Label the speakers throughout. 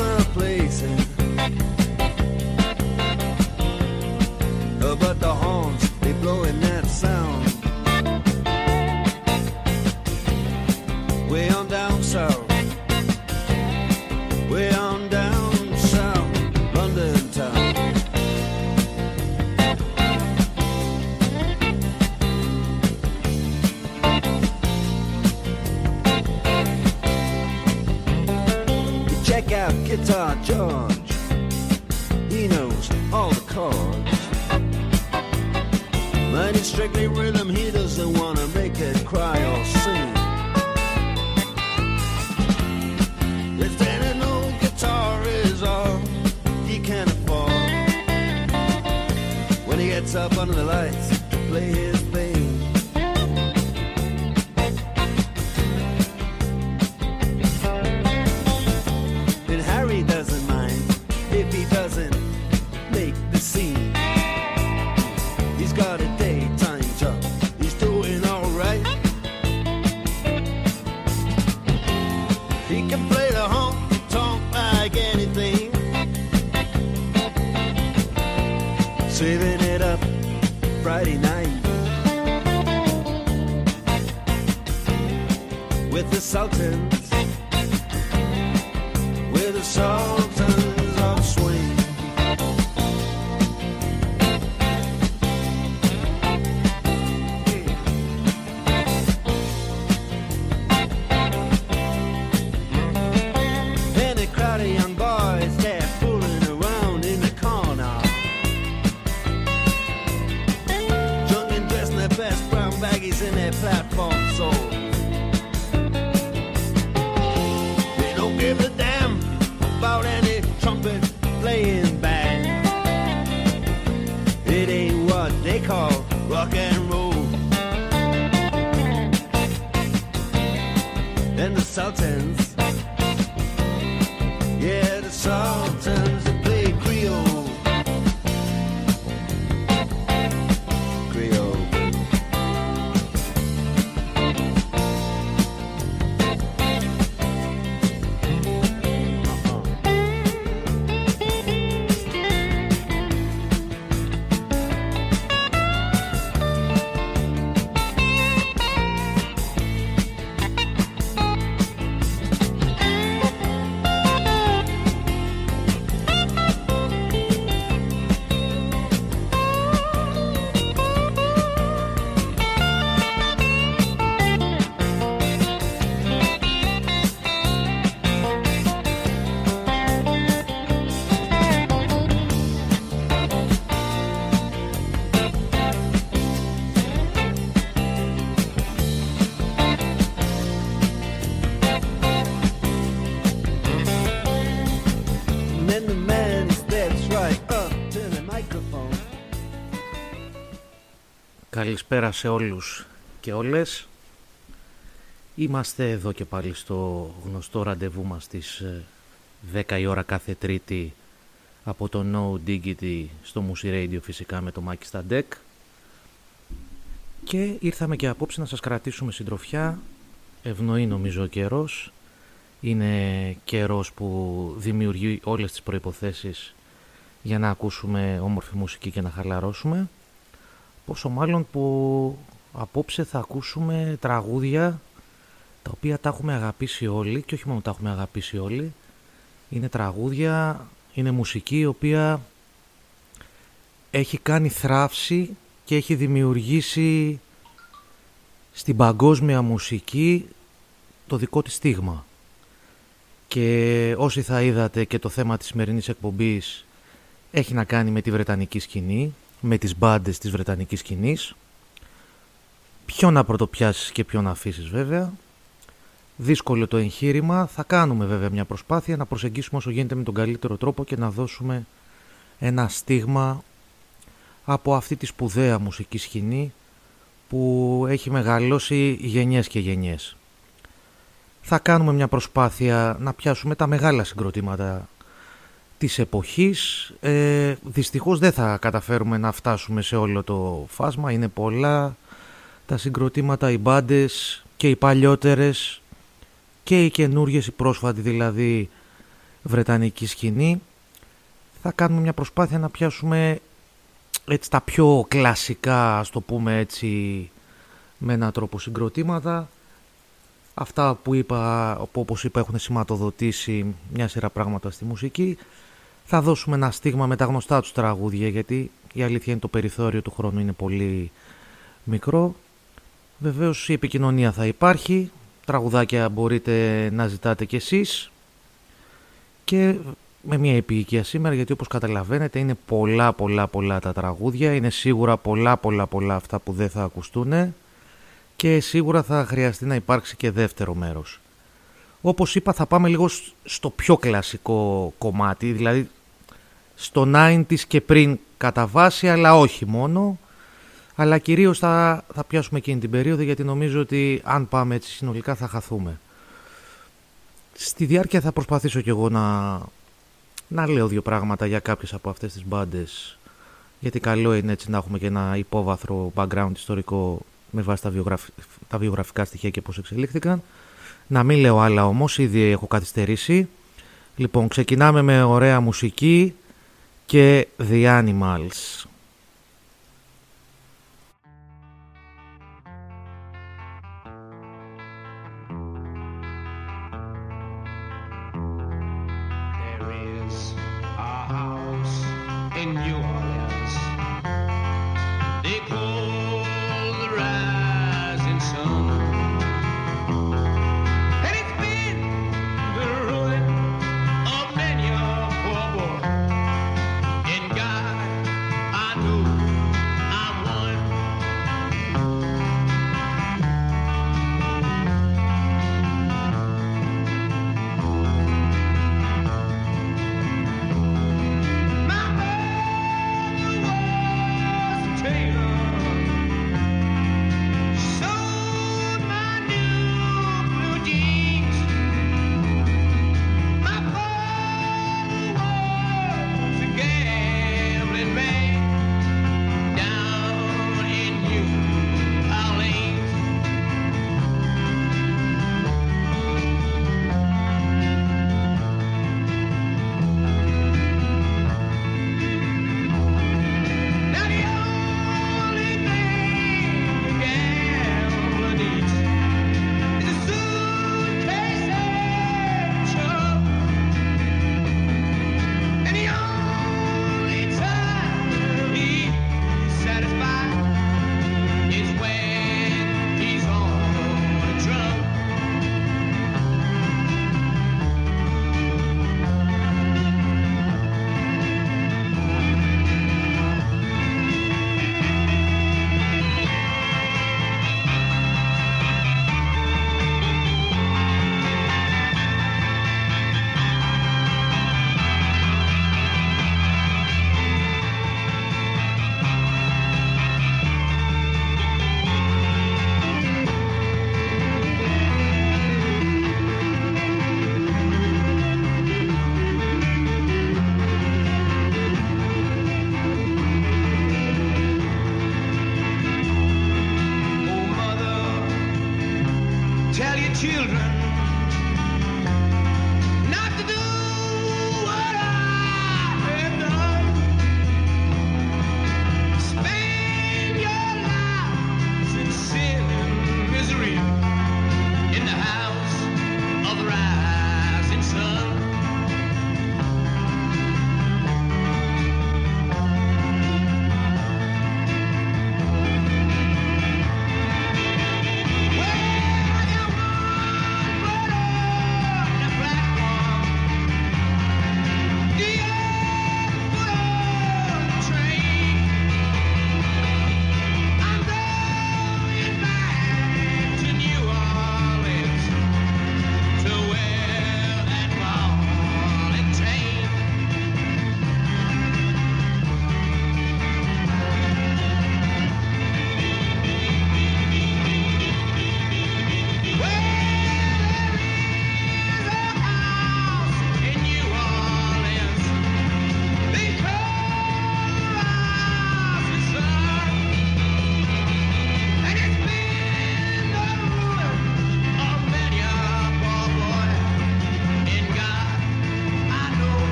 Speaker 1: other place
Speaker 2: Καλησπέρα σε όλους και όλες. Είμαστε εδώ και πάλι στο γνωστό ραντεβού μας στις 10 ε, η ώρα κάθε τρίτη από το No Diggity στο Musi Radio φυσικά με το Μάκη στα deck. Και ήρθαμε και απόψε να σας κρατήσουμε συντροφιά. Ευνοεί νομίζω ο καιρός. Είναι καιρός που δημιουργεί όλες τις προϋποθέσεις για να ακούσουμε όμορφη μουσική και να χαλαρώσουμε. Πόσο μάλλον που απόψε θα ακούσουμε τραγούδια τα οποία τα έχουμε αγαπήσει όλοι και όχι μόνο τα έχουμε αγαπήσει όλοι. Είναι τραγούδια, είναι μουσική η οποία έχει κάνει θράψη και έχει δημιουργήσει στην παγκόσμια μουσική το δικό της στίγμα. Και όσοι θα είδατε και το θέμα της σημερινής εκπομπής έχει να κάνει με τη Βρετανική σκηνή, με τις μπάντες της Βρετανικής σκηνής. Ποιο να πρωτοπιάσεις και ποιο να αφήσεις βέβαια. Δύσκολο το εγχείρημα. Θα κάνουμε βέβαια μια προσπάθεια να προσεγγίσουμε όσο γίνεται με τον καλύτερο τρόπο και να δώσουμε ένα στίγμα από αυτή τη σπουδαία μουσική σκηνή που έχει μεγαλώσει γενιές και γενιές. Θα κάνουμε μια προσπάθεια να πιάσουμε τα μεγάλα συγκροτήματα της εποχής. Ε, δυστυχώς δεν θα καταφέρουμε να φτάσουμε σε όλο το φάσμα. Είναι πολλά τα συγκροτήματα, οι μπάντες και οι παλιότερες και οι καινούργιες, οι πρόσφατοι δηλαδή βρετανική σκηνή. Θα κάνουμε μια προσπάθεια να πιάσουμε έτσι τα πιο κλασικά, ας το πούμε έτσι, με έναν τρόπο συγκροτήματα. Αυτά που είπα, που όπως είπα έχουν σηματοδοτήσει μια σειρά πράγματα στη μουσική. Θα δώσουμε ένα στίγμα με τα γνωστά τους τραγούδια γιατί η αλήθεια είναι το περιθώριο του χρόνου είναι πολύ μικρό. Βεβαίως η επικοινωνία θα υπάρχει, τραγουδάκια μπορείτε να ζητάτε κι εσείς και με μια επίοικια σήμερα γιατί όπως καταλαβαίνετε είναι πολλά πολλά πολλά τα τραγούδια, είναι σίγουρα πολλά πολλά πολλά αυτά που δεν θα ακουστούν και σίγουρα θα χρειαστεί να υπάρξει και δεύτερο μέρος. Όπως είπα θα πάμε λίγο στο πιο κλασικό κομμάτι, δηλαδή στο 90's και πριν κατά βάση, αλλά όχι μόνο. Αλλά κυρίως θα, θα πιάσουμε εκείνη την περίοδο γιατί νομίζω ότι αν πάμε έτσι συνολικά θα χαθούμε. Στη διάρκεια θα προσπαθήσω κι εγώ να, να λέω δύο πράγματα για κάποιες από αυτές τις μπάντες. γιατί καλό είναι έτσι να έχουμε και ένα υπόβαθρο background ιστορικό με βάση τα, τα βιογραφικά στοιχεία και πώς εξελίχθηκαν. Να μην λέω άλλα όμως, ήδη έχω καθυστερήσει. Λοιπόν, ξεκινάμε με ωραία μουσική και The Animals.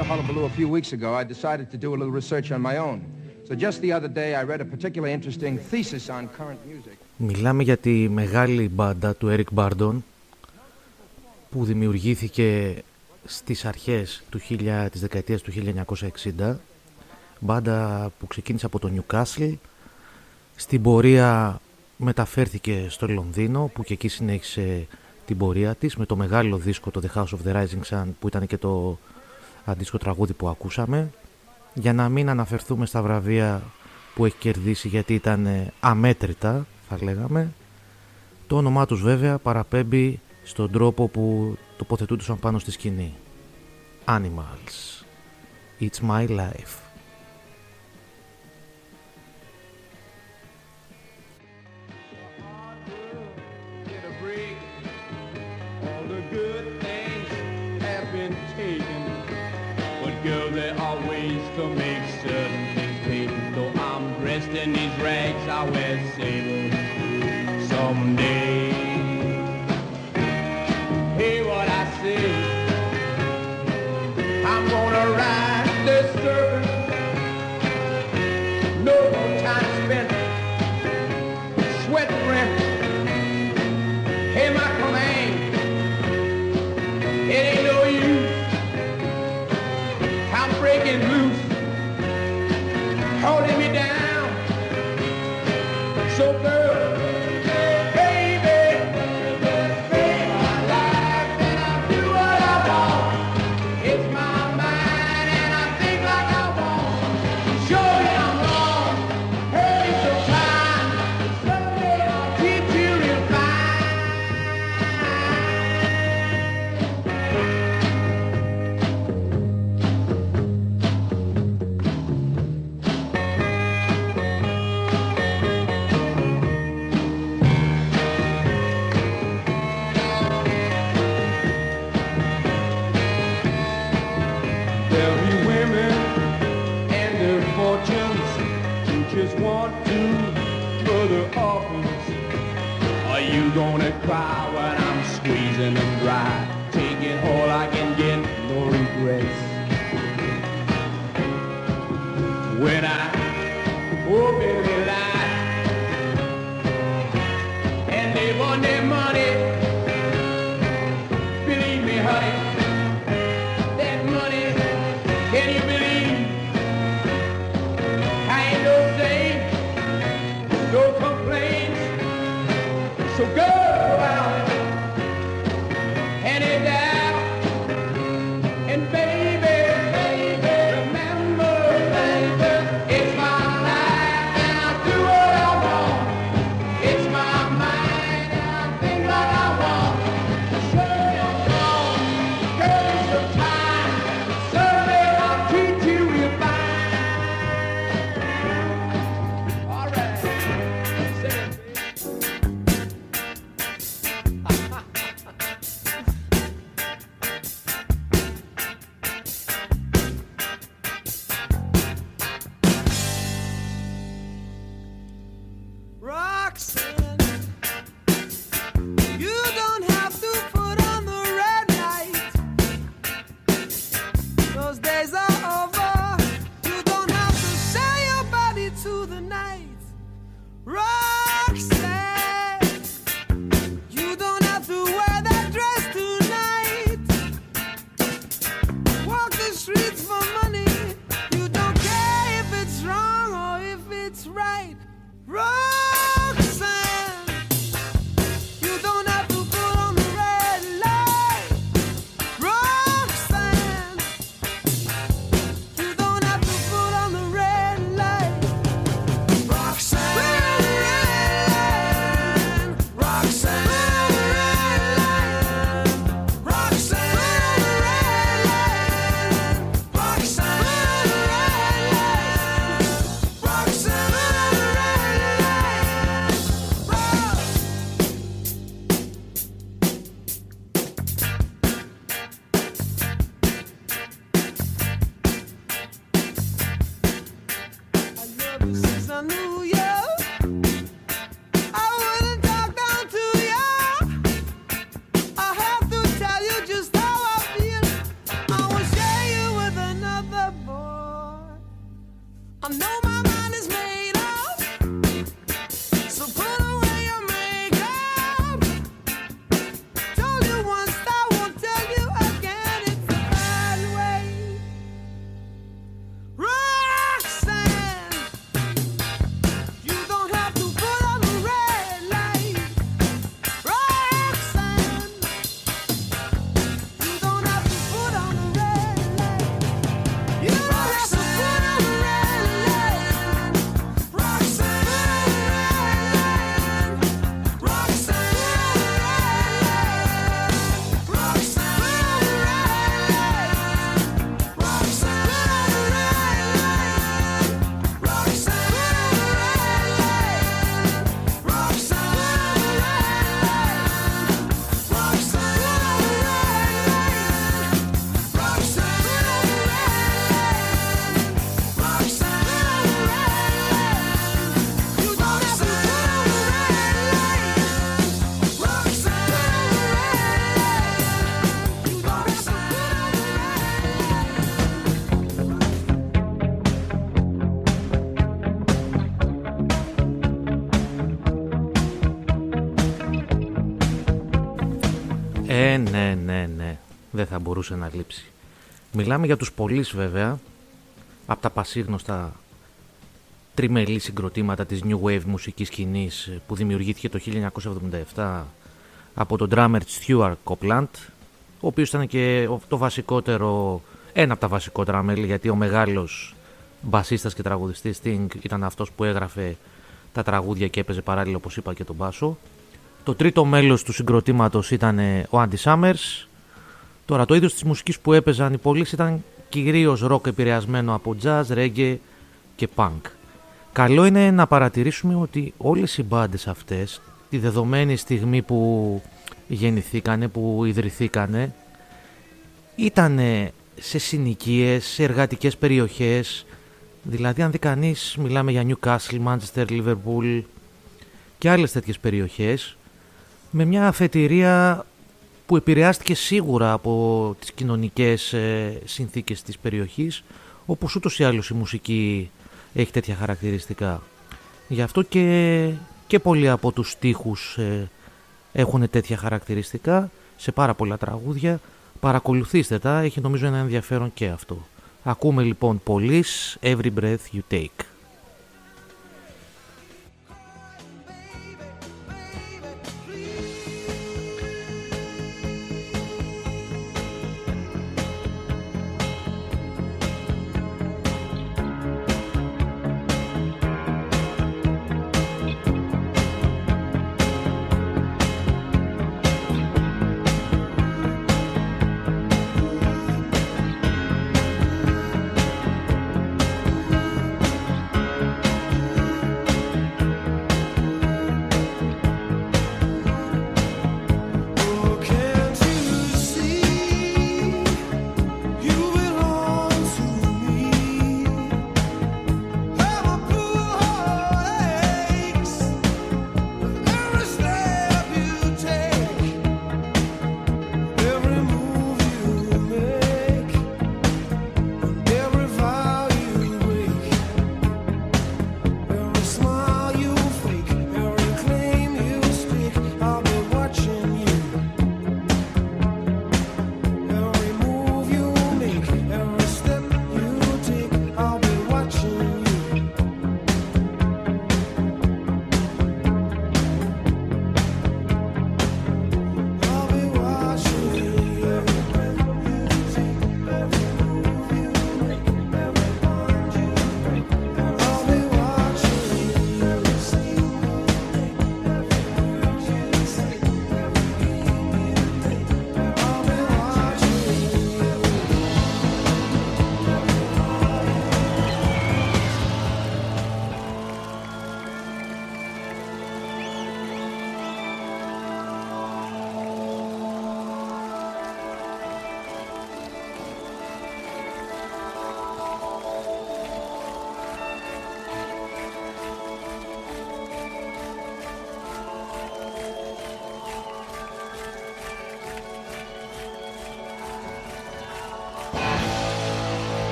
Speaker 3: The Hullabaloo a few weeks ago, I decided to do a little research on my own. So just the other day, I read a particularly interesting thesis on current music.
Speaker 2: Μιλάμε για τη μεγάλη μπάντα του Eric Bardon που δημιουργήθηκε στις αρχές του 1000, της δεκαετίας του 1960 μπάντα που ξεκίνησε από το Newcastle στην πορεία μεταφέρθηκε στο Λονδίνο που και εκεί συνέχισε την πορεία της με το μεγάλο δίσκο το The House of the Rising Sun που ήταν και το αντίστοιχο τραγούδι που ακούσαμε. Για να μην αναφερθούμε στα βραβεία που έχει κερδίσει γιατί ήταν αμέτρητα θα λέγαμε. Το όνομά τους βέβαια παραπέμπει στον τρόπο που τοποθετούνταν πάνω στη σκηνή. Animals. It's my life
Speaker 4: there are ways to make certain things pay. Though I'm dressed in these rags, I wear sables someday. Hallelujah.
Speaker 2: Ε, ναι, ναι, ναι. Δεν θα μπορούσε να λείψει. Μιλάμε για τους πολλείς βέβαια, από τα πασίγνωστα τριμελή συγκροτήματα της New Wave μουσικής σκηνής που δημιουργήθηκε το 1977 από τον drummer Stuart Copeland, ο οποίος ήταν και το βασικότερο, ένα από τα βασικότερα μέλη, γιατί ο μεγάλος μπασίστας και τραγουδιστής Sting ήταν αυτός που έγραφε τα τραγούδια και έπαιζε παράλληλα όπως είπα και τον μπάσο. Το τρίτο μέλος του συγκροτήματος ήταν ο Andy Summers. Τώρα το είδος της μουσικής που έπαιζαν οι πολλοί ήταν κυρίως rock επηρεασμένο από jazz, reggae και punk. Καλό είναι να παρατηρήσουμε ότι όλες οι μπάντες αυτές τη δεδομένη στιγμή που γεννηθήκανε, που ιδρυθήκανε ήταν σε συνοικίες, σε εργατικές περιοχές δηλαδή αν δει κανείς μιλάμε για Newcastle, Manchester, Liverpool και άλλες τέτοιες περιοχές με μια αφετηρία που επηρεάστηκε σίγουρα από τις κοινωνικές ε, συνθήκες της περιοχής όπως ούτως ή άλλως η μουσική έχει τέτοια χαρακτηριστικά. Γι' αυτό και, και πολλοί από τους στίχους ε, έχουν τέτοια χαρακτηριστικά σε πάρα πολλά τραγούδια. Παρακολουθήστε τα, έχει νομίζω ένα ενδιαφέρον και αυτό. Ακούμε λοιπόν πολλής Every Breath You Take.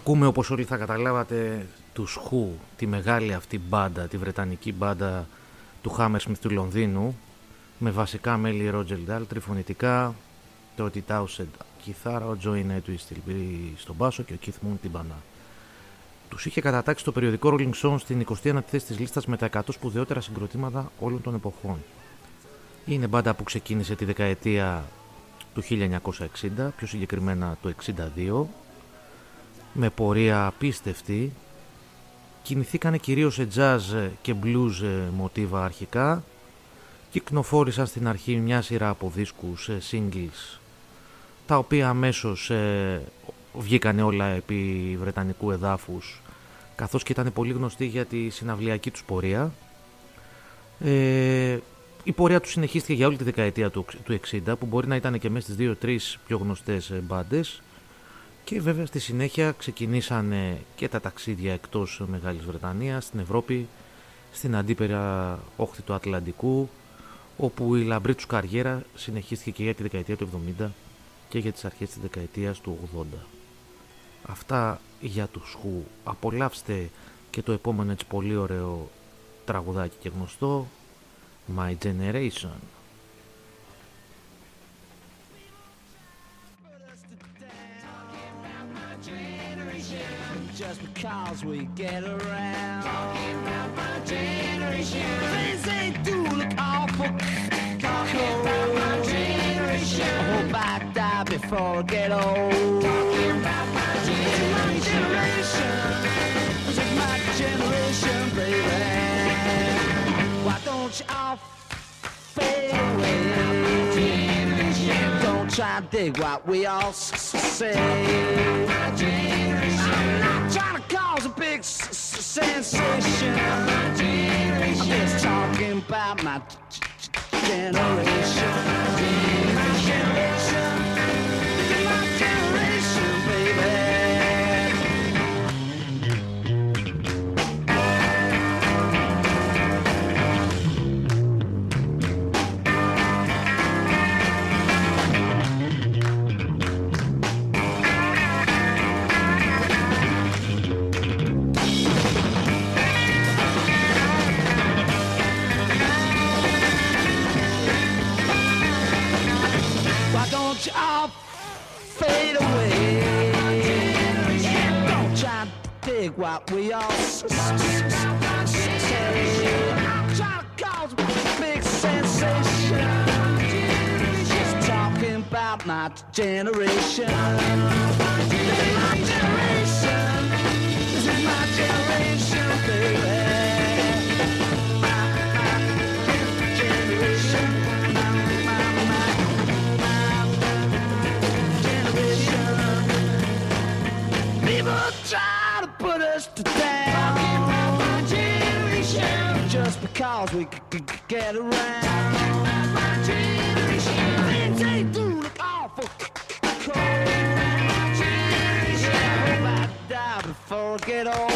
Speaker 2: Ακούμε όπως όλοι θα καταλάβατε τους Who, τη μεγάλη αυτή μπάντα, τη βρετανική μπάντα του Hammersmith του Λονδίνου με βασικά μέλη Roger Daltrey φωνητικά, το Ότι Townsend κιθάρα, ο Joey Netwist στον μπάσο και ο Keith Moon την μπανά. Τους είχε κατατάξει το περιοδικό Rolling Stone στην 21η θέση της λίστας με τα 100 σπουδαιότερα συγκροτήματα όλων των εποχών. Είναι μπάντα που ξεκίνησε τη δεκαετία του 1960, πιο συγκεκριμένα το 62, με πορεία απίστευτη. Κινηθήκανε κυρίως σε jazz και blues μοτίβα αρχικά. Κυκνοφόρησαν στην αρχή μια σειρά από δίσκους singles, τα οποία αμέσως ε, βγήκανε όλα επί βρετανικού εδάφους, καθώς και ήταν πολύ γνωστοί για τη συναυλιακή τους πορεία. Ε, η πορεία τους συνεχίστηκε για όλη τη δεκαετία του, του 60 που μπορεί να ήταν και μέσα στις 2-3 πιο γνωστές μπάντες. Και βέβαια στη συνέχεια ξεκινήσαν και τα ταξίδια εκτός Μεγάλης Βρετανίας, στην Ευρώπη, στην αντίπερα όχθη του Ατλαντικού όπου η λαμπρή τους καριέρα συνεχίστηκε και για τη δεκαετία του 70 και για τις αρχές της δεκαετίας του 80. Αυτά για τους χου. Απολαύστε και το επόμενο έτσι πολύ ωραίο τραγουδάκι και γνωστό My Generation.
Speaker 5: Just because we get around. Talking about my generation. Things they do look awful. Talking about my generation. I hope I die before I get old. Talking about my generation. This is my generation, baby. Why don't you all fade away? Don't try to dig what we all say trying to cause a big sensation. My generation. I'm just talking about my generation. Don't all fade away? Don't try to dig what we all say. To cause a big sensation. Just talking about my generation. This is my generation. This is my generation, baby. to. My generation. Just because we could get around. My generation. Things ain't awful cold. My generation. I hope I die before I get old.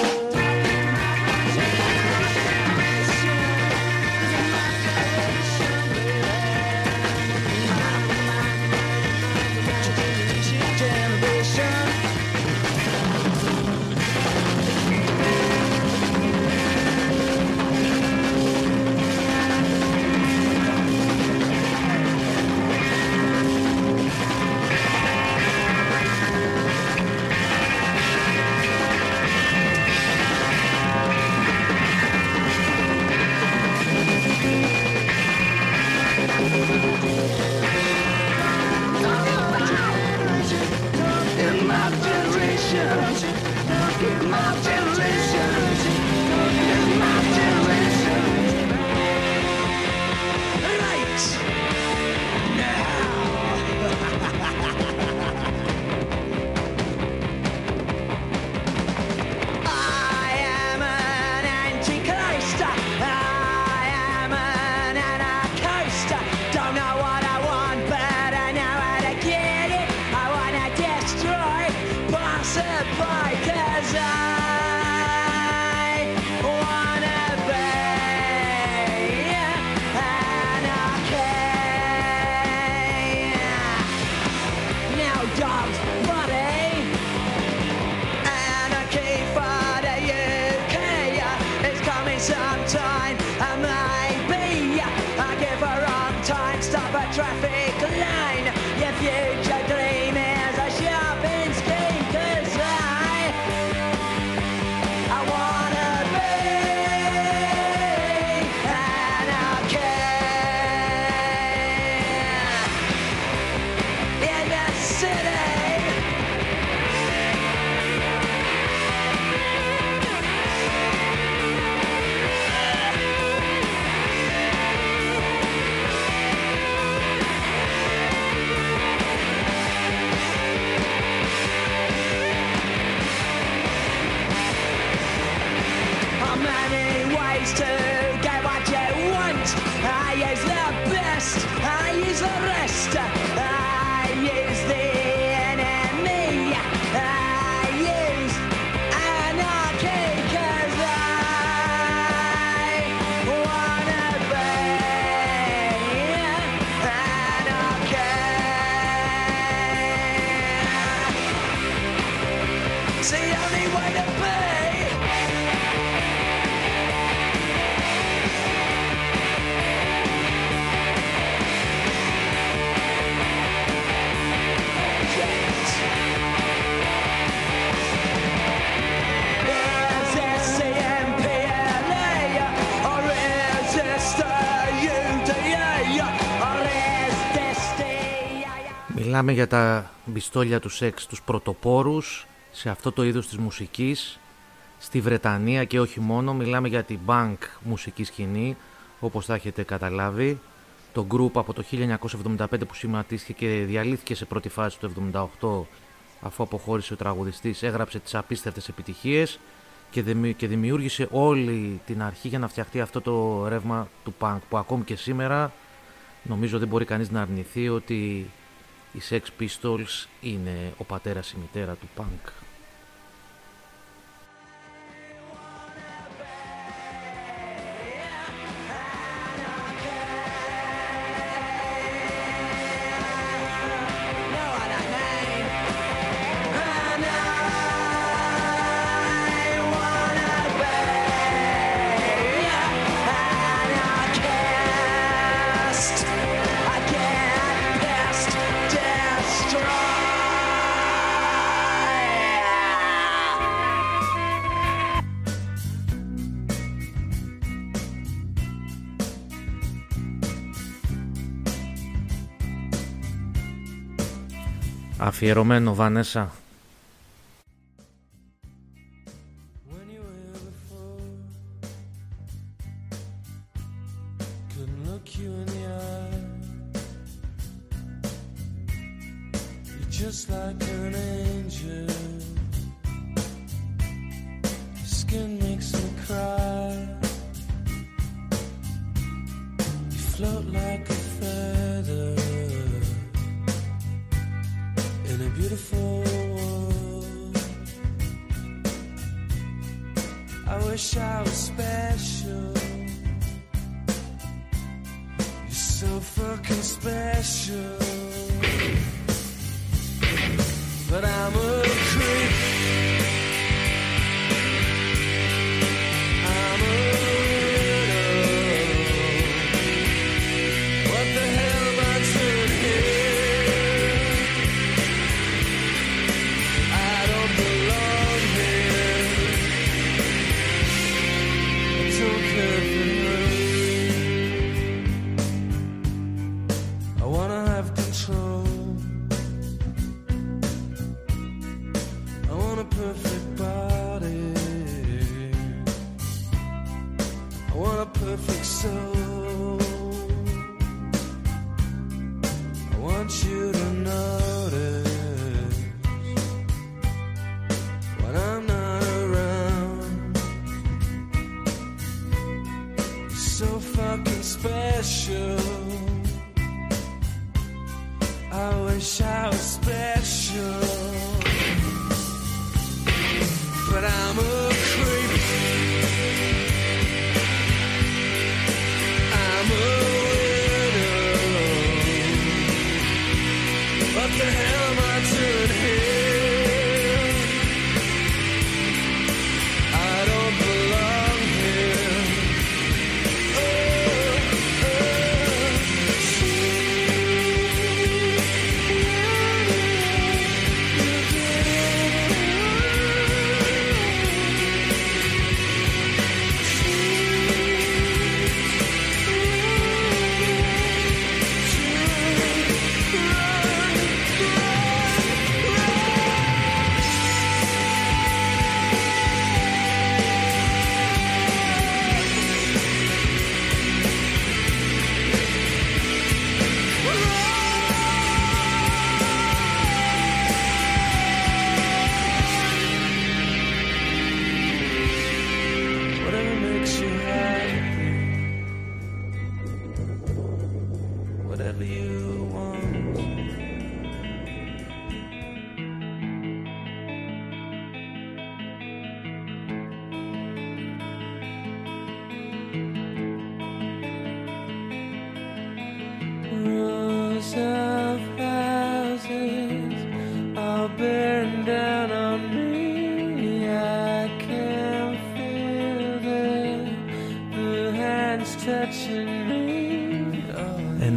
Speaker 6: Μιλάμε για τα μπιστόλια του σεξ, τους πρωτοπόρους σε αυτό το είδος της μουσικής στη Βρετανία και όχι μόνο. Μιλάμε για την bank μουσική σκηνή, όπως θα έχετε καταλάβει. Το group από το 1975 που σχηματίστηκε και διαλύθηκε σε πρώτη φάση το 1978 αφού αποχώρησε ο τραγουδιστής, έγραψε τις απίστευτες επιτυχίες και δημιούργησε όλη την αρχή για να φτιαχτεί αυτό το ρεύμα του punk που ακόμη και σήμερα νομίζω δεν μπορεί κανείς να αρνηθεί ότι οι Sex Pistols είναι ο πατέρας η μητέρα του punk. αφιερωμένο Βανέσα.
Speaker 7: whatever you want.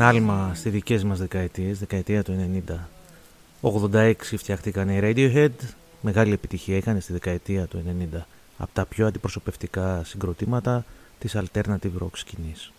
Speaker 6: άλμα στις δικές μας δεκαετίες, δεκαετία του 90. 86 φτιάχτηκαν οι Radiohead, μεγάλη επιτυχία είχαν στη δεκαετία του 90 από τα πιο αντιπροσωπευτικά συγκροτήματα της alternative rock σκηνής.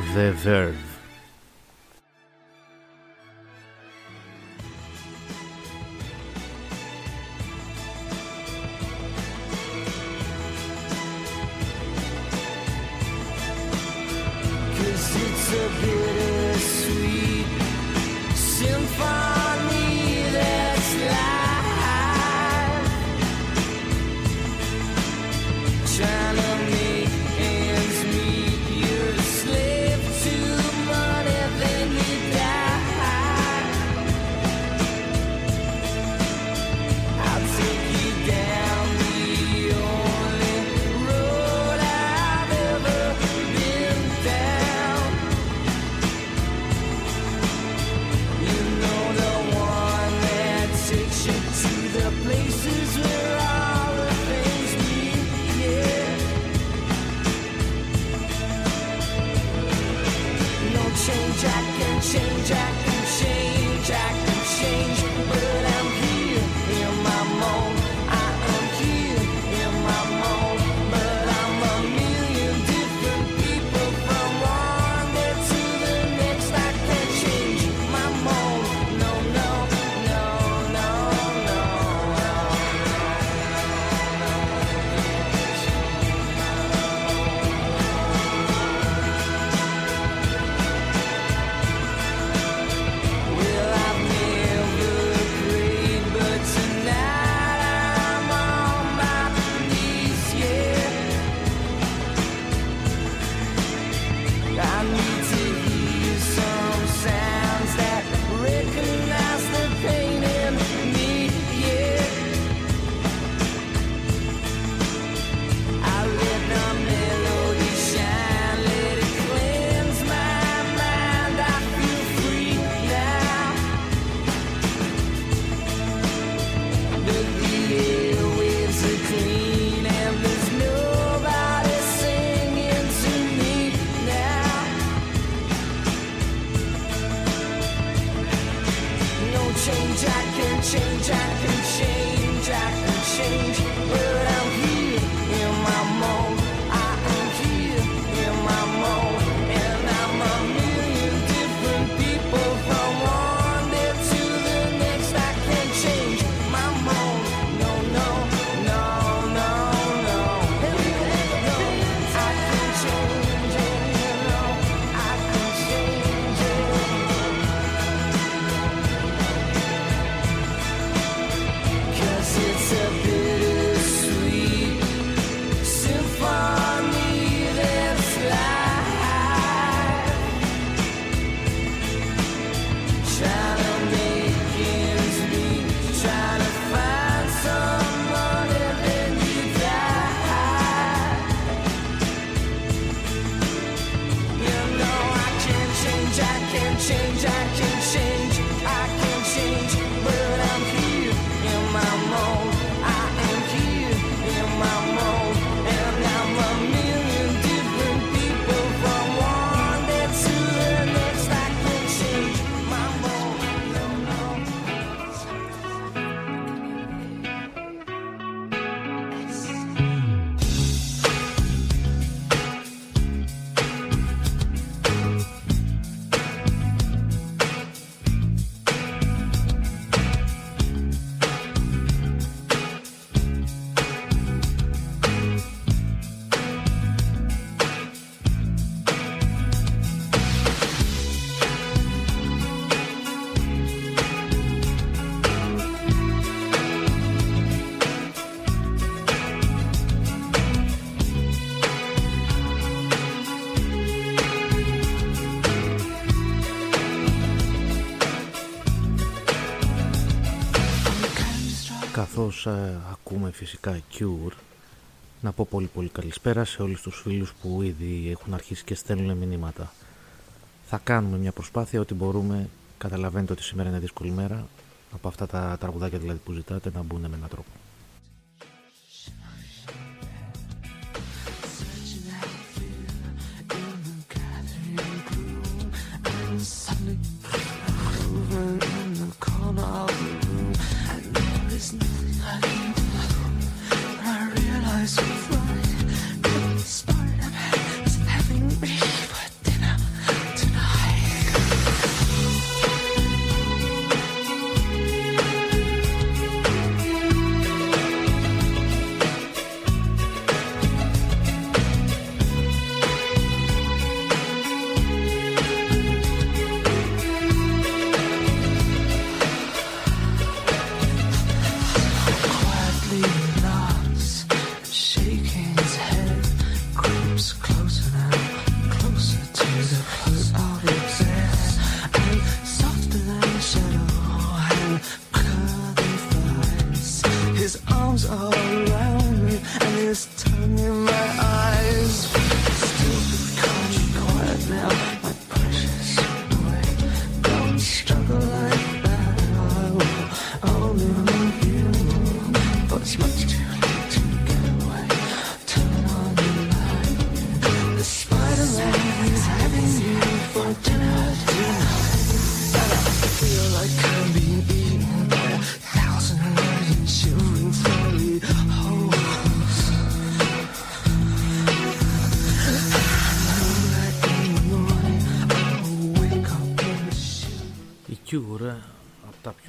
Speaker 2: The
Speaker 6: Verve.
Speaker 2: Καθώς ε, ακούμε φυσικά Cure να πω πολύ πολύ καλησπέρα σε όλους τους φίλους που ήδη έχουν αρχίσει και στέλνουν μηνύματα. Θα κάνουμε μια προσπάθεια ό,τι μπορούμε. Καταλαβαίνετε ότι σήμερα είναι δύσκολη μέρα. Από αυτά τα τραγουδάκια δηλαδή που ζητάτε να μπουν με έναν τρόπο. Christmas.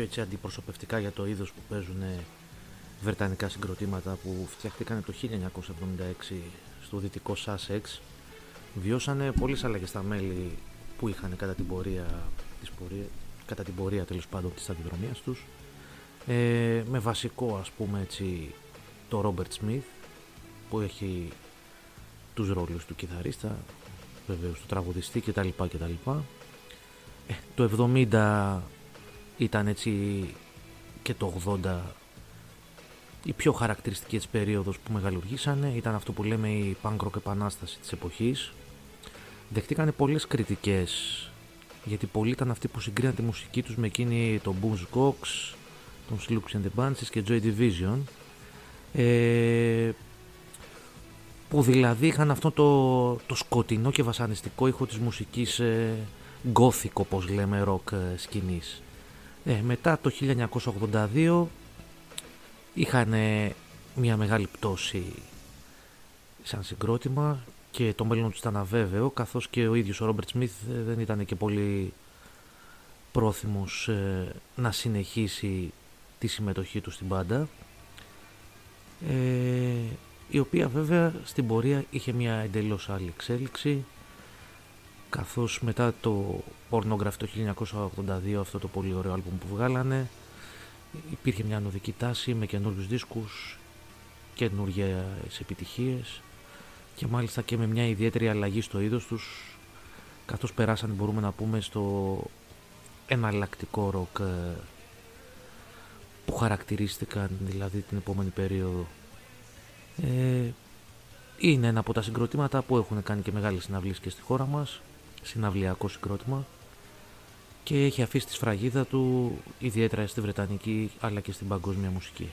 Speaker 2: Πιο έτσι αντιπροσωπευτικά για το είδος που παίζουν βρετανικά συγκροτήματα που φτιάχτηκαν το 1976 στο δυτικό Sussex βιώσανε πολλές αλλαγές στα μέλη που είχαν κατά την πορεία, της πορεία κατά την πορεία τέλος πάντων της σταδιοδρομίας τους ε, με βασικό ας πούμε έτσι το Robert Smith που έχει τους ρόλους του κιθαρίστα βεβαίως του τραγουδιστή κτλ. κτλ. Ε, το 70 ήταν έτσι και το 80 η πιο χαρακτηριστική έτσι περίοδος που μεγαλουργήσανε. Ήταν αυτό που λέμε η punk rock επανάσταση της εποχής. Δεχτήκανε πολλές κριτικές γιατί πολλοί ήταν αυτοί που συγκρίναν τη μουσική τους με εκείνη των Boons Cox, των Slooks and the Bunches και Joy Division. Ε, που δηλαδή είχαν αυτό το, το σκοτεινό και βασανιστικό ήχο της μουσικής ε, gothic όπως λέμε rock ε, σκηνής. Ε, μετά το 1982 είχαν
Speaker 8: μια μεγάλη πτώση σαν συγκρότημα και το μέλλον τους ήταν αβέβαιο καθώς και ο ίδιος ο Ρόμπερτ Σμιθ ε, δεν ήταν και πολύ πρόθυμος ε, να συνεχίσει τη συμμετοχή του στην μπάντα ε, η οποία βέβαια στην πορεία είχε μια εντελώς άλλη εξέλιξη καθώς μετά το Pornograph το 1982 αυτό το πολύ ωραίο άλμπουμ που βγάλανε υπήρχε μια νοδική τάση με καινούριους δίσκους καινούργιες επιτυχίες και μάλιστα και με μια ιδιαίτερη αλλαγή στο είδος τους καθώς περάσαν μπορούμε να πούμε στο εναλλακτικό ροκ ε, που χαρακτηρίστηκαν δηλαδή την επόμενη περίοδο. Ε, είναι ένα από τα συγκροτήματα που έχουν κάνει και μεγάλες συναυλίες και στη χώρα μας συναυλιακό συγκρότημα και έχει αφήσει τη σφραγίδα του ιδιαίτερα στη Βρετανική αλλά και στην παγκόσμια μουσική.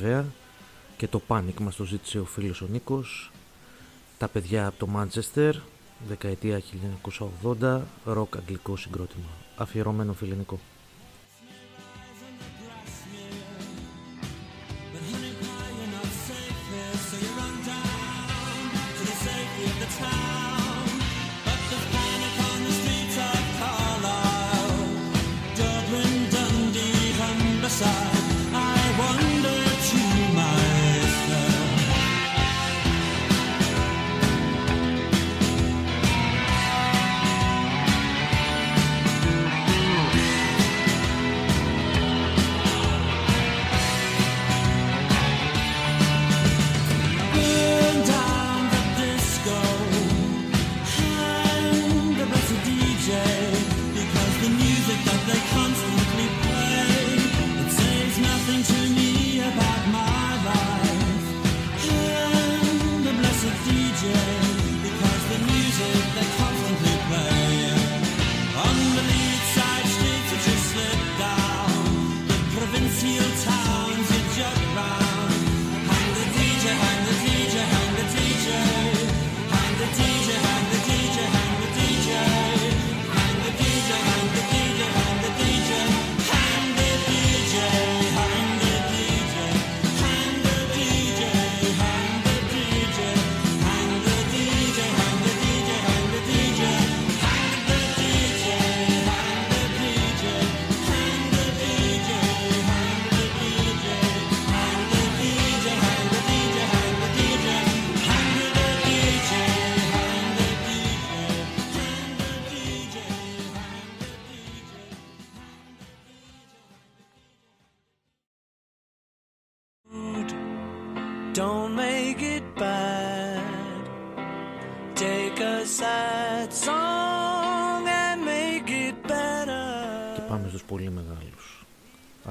Speaker 8: Βέβαια και το Panic μας το ζήτησε ο φίλος ο Νίκος. Τα παιδιά από το Manchester δεκαετία 1980 ροκ αγγλικό συγκρότημα. Αφιερωμένο φίλε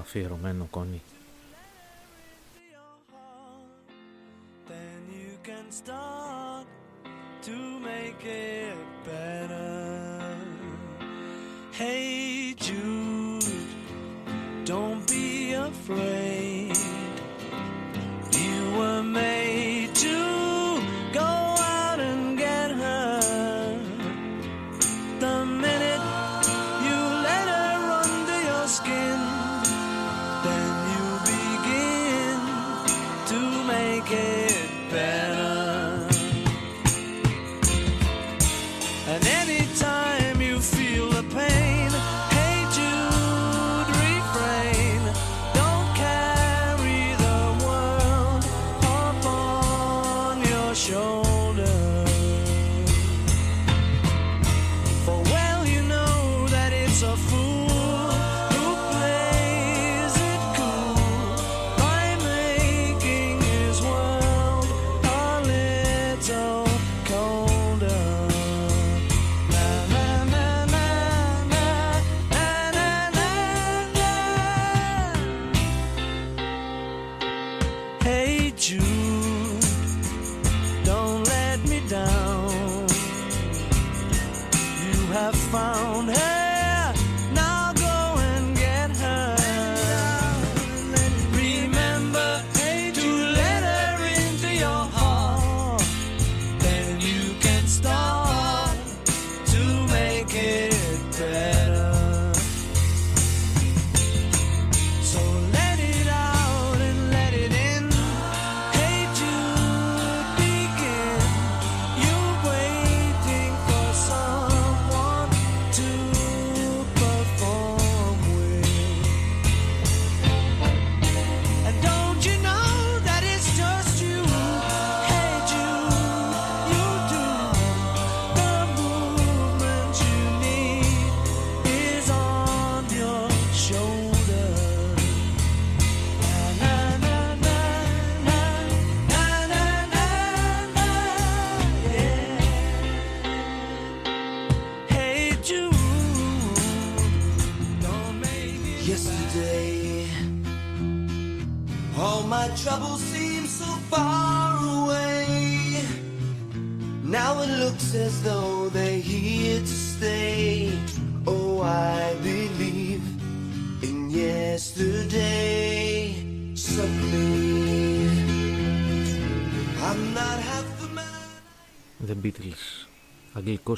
Speaker 6: Αφιερωμένο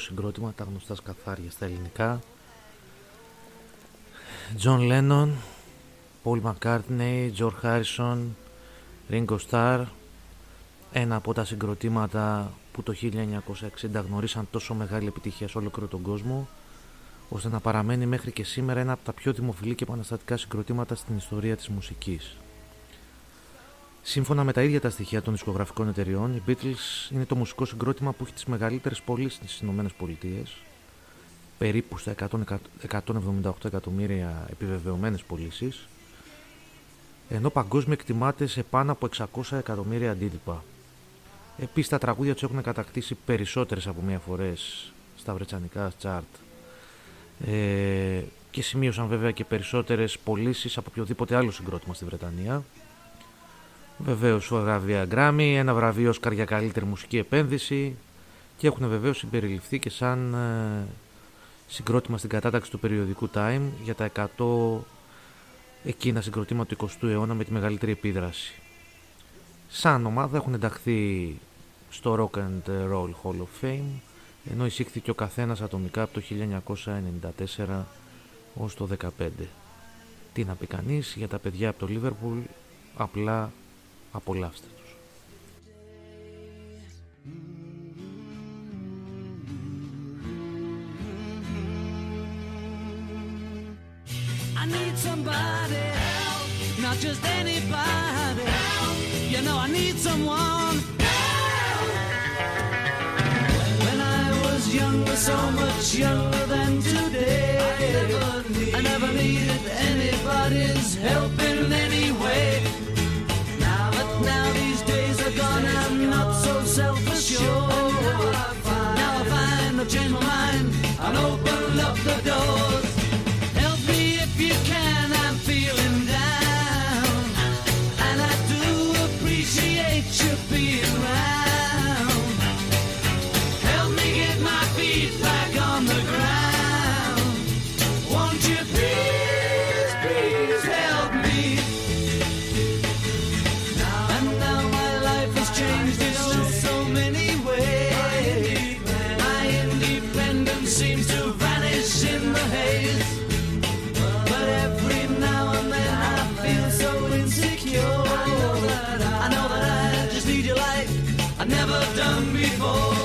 Speaker 6: συγκρότημα, τα γνωστά σκαθάρια στα ελληνικά. John Lennon, Paul McCartney, George Harrison, Ringo Starr. Ένα από τα συγκροτήματα που το 1960 γνωρίσαν τόσο μεγάλη επιτυχία σε ολόκληρο τον κόσμο, ώστε να παραμένει μέχρι και σήμερα ένα από τα πιο δημοφιλή και επαναστατικά συγκροτήματα στην ιστορία της μουσικής. Σύμφωνα με τα ίδια τα στοιχεία των δισκογραφικών εταιριών, οι Beatles είναι το μουσικό συγκρότημα που έχει τις μεγαλύτερες πωλήσεις στις Ηνωμένες Πολιτείες, περίπου στα 100 178 εκατομμύρια επιβεβαιωμένες πωλήσεις, ενώ παγκόσμια εκτιμάται σε πάνω από 600 εκατομμύρια αντίτυπα. Επίσης τα τραγούδια τους έχουν κατακτήσει περισσότερες από μία φορές στα βρετσανικά chart ε, και σημείωσαν βέβαια και περισσότερες πωλήσεις από οποιοδήποτε άλλο συγκρότημα στη Βρετανία. Βεβαίως βραβεία Grammy, ένα βραβείο Όσκαρ για καλύτερη μουσική επένδυση και έχουν βεβαίως συμπεριληφθεί και σαν ε, συγκρότημα στην κατάταξη του περιοδικού Time για τα 100 εκείνα συγκροτήματα του 20ου αιώνα με τη μεγαλύτερη επίδραση. Σαν ομάδα έχουν ενταχθεί στο Rock and Roll Hall of Fame ενώ εισήχθηκε ο καθένας ατομικά από το 1994 ως το 2015. Τι να πει κανείς για τα παιδιά από το Liverpool, απλά απολαύστε τους.
Speaker 9: I need somebody help, not just anybody help. You know I need someone help. When I was younger, so much younger than today, I never, needed anybody's help in any way. sure. Now I find I've changed my mind. I'll open up the door. never done before.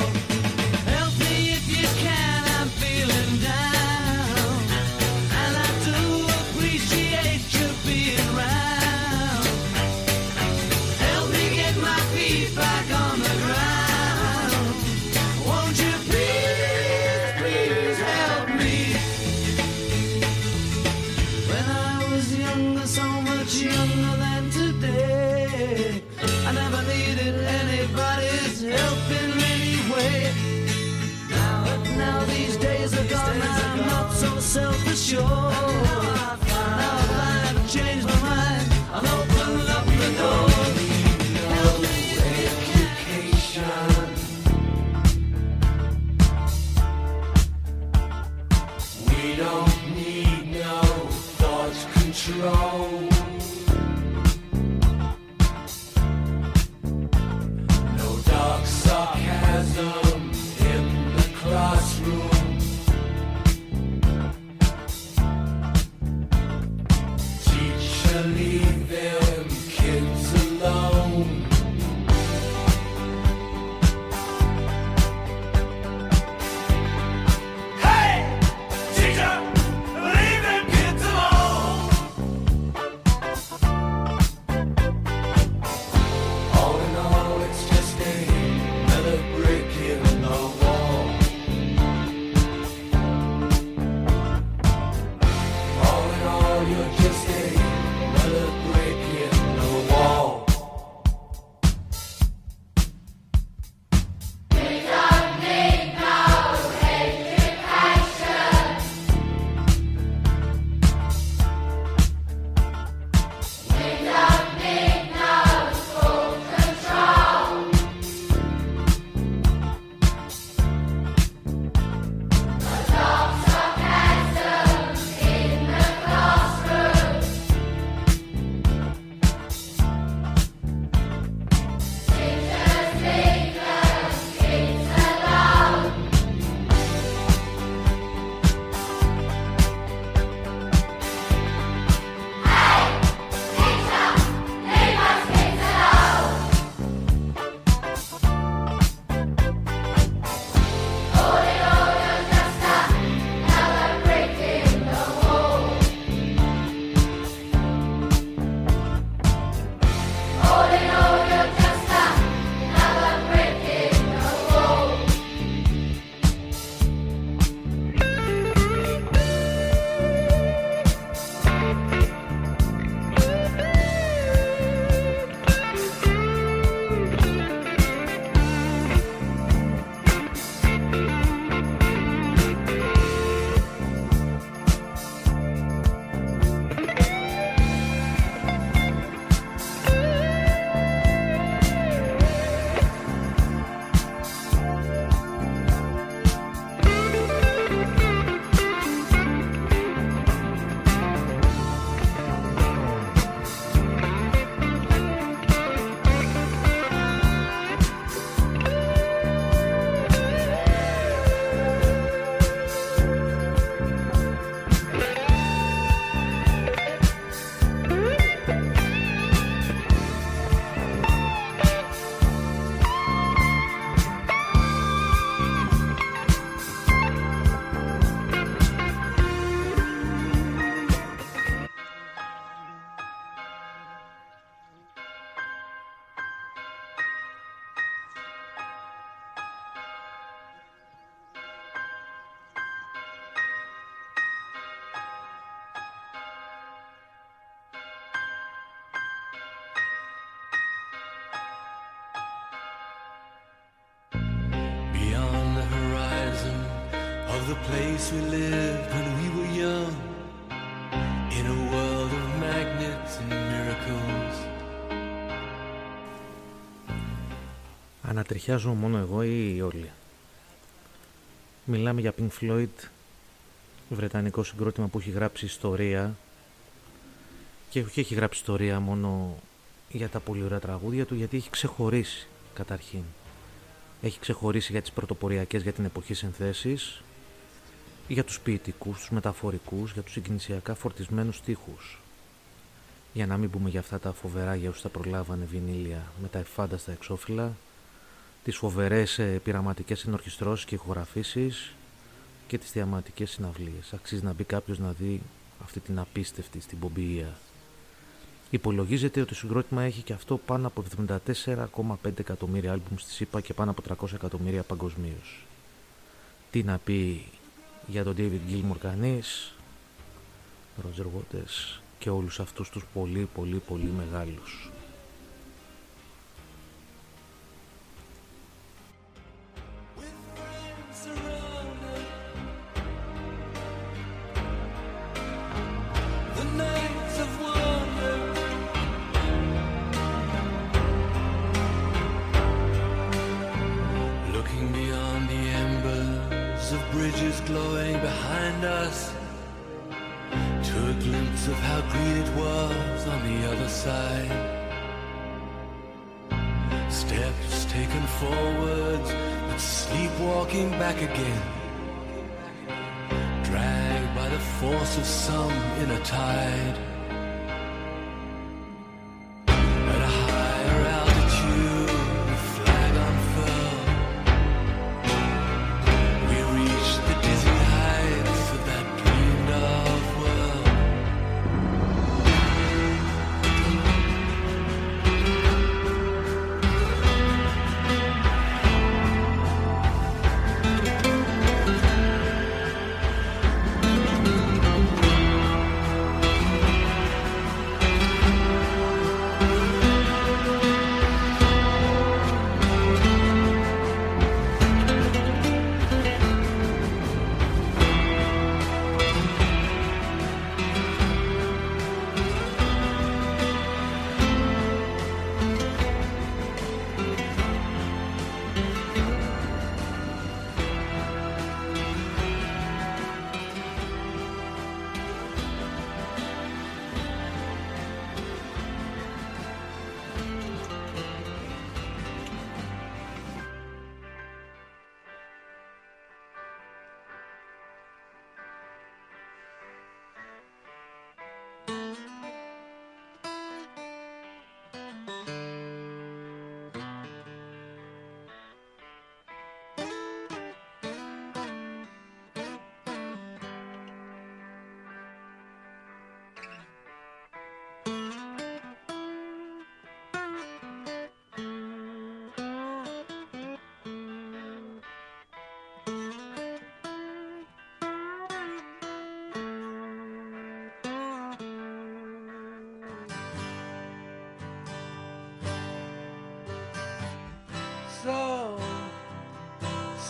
Speaker 2: Ανατριχιάζω μόνο εγώ ή όλοι. Μιλάμε για Pink Floyd, βρετανικό συγκρότημα που έχει γράψει ιστορία και όχι έχει γράψει ιστορία μόνο για τα πολύ ωραία τραγούδια του γιατί έχει ξεχωρίσει καταρχήν. Έχει ξεχωρίσει για τις πρωτοποριακές για την εποχή συνθέσεις, για τους ποιητικούς, τους μεταφορικούς, για τους συγκινησιακά φορτισμένους στίχους. Για να μην πούμε για αυτά τα φοβερά για όσους τα προλάβανε βινίλια με τα εφάνταστα εξώφυλλα, τις φοβερές ε, πειραματικές ενορχιστρώσεις και ηχογραφήσεις και τις θεαματικές συναυλίες. Αξίζει να μπει κάποιος να δει αυτή την απίστευτη στην πομπιεία. Υπολογίζεται ότι το συγκρότημα έχει και αυτό πάνω από 74,5 εκατομμύρια άλμπουμς στη ΣΥΠΑ και πάνω από 300 εκατομμύρια παγκοσμίως. Τι να πει για τον David Gilmour κανείς, Roger Waters και όλους αυτούς τους πολύ πολύ πολύ μεγάλους.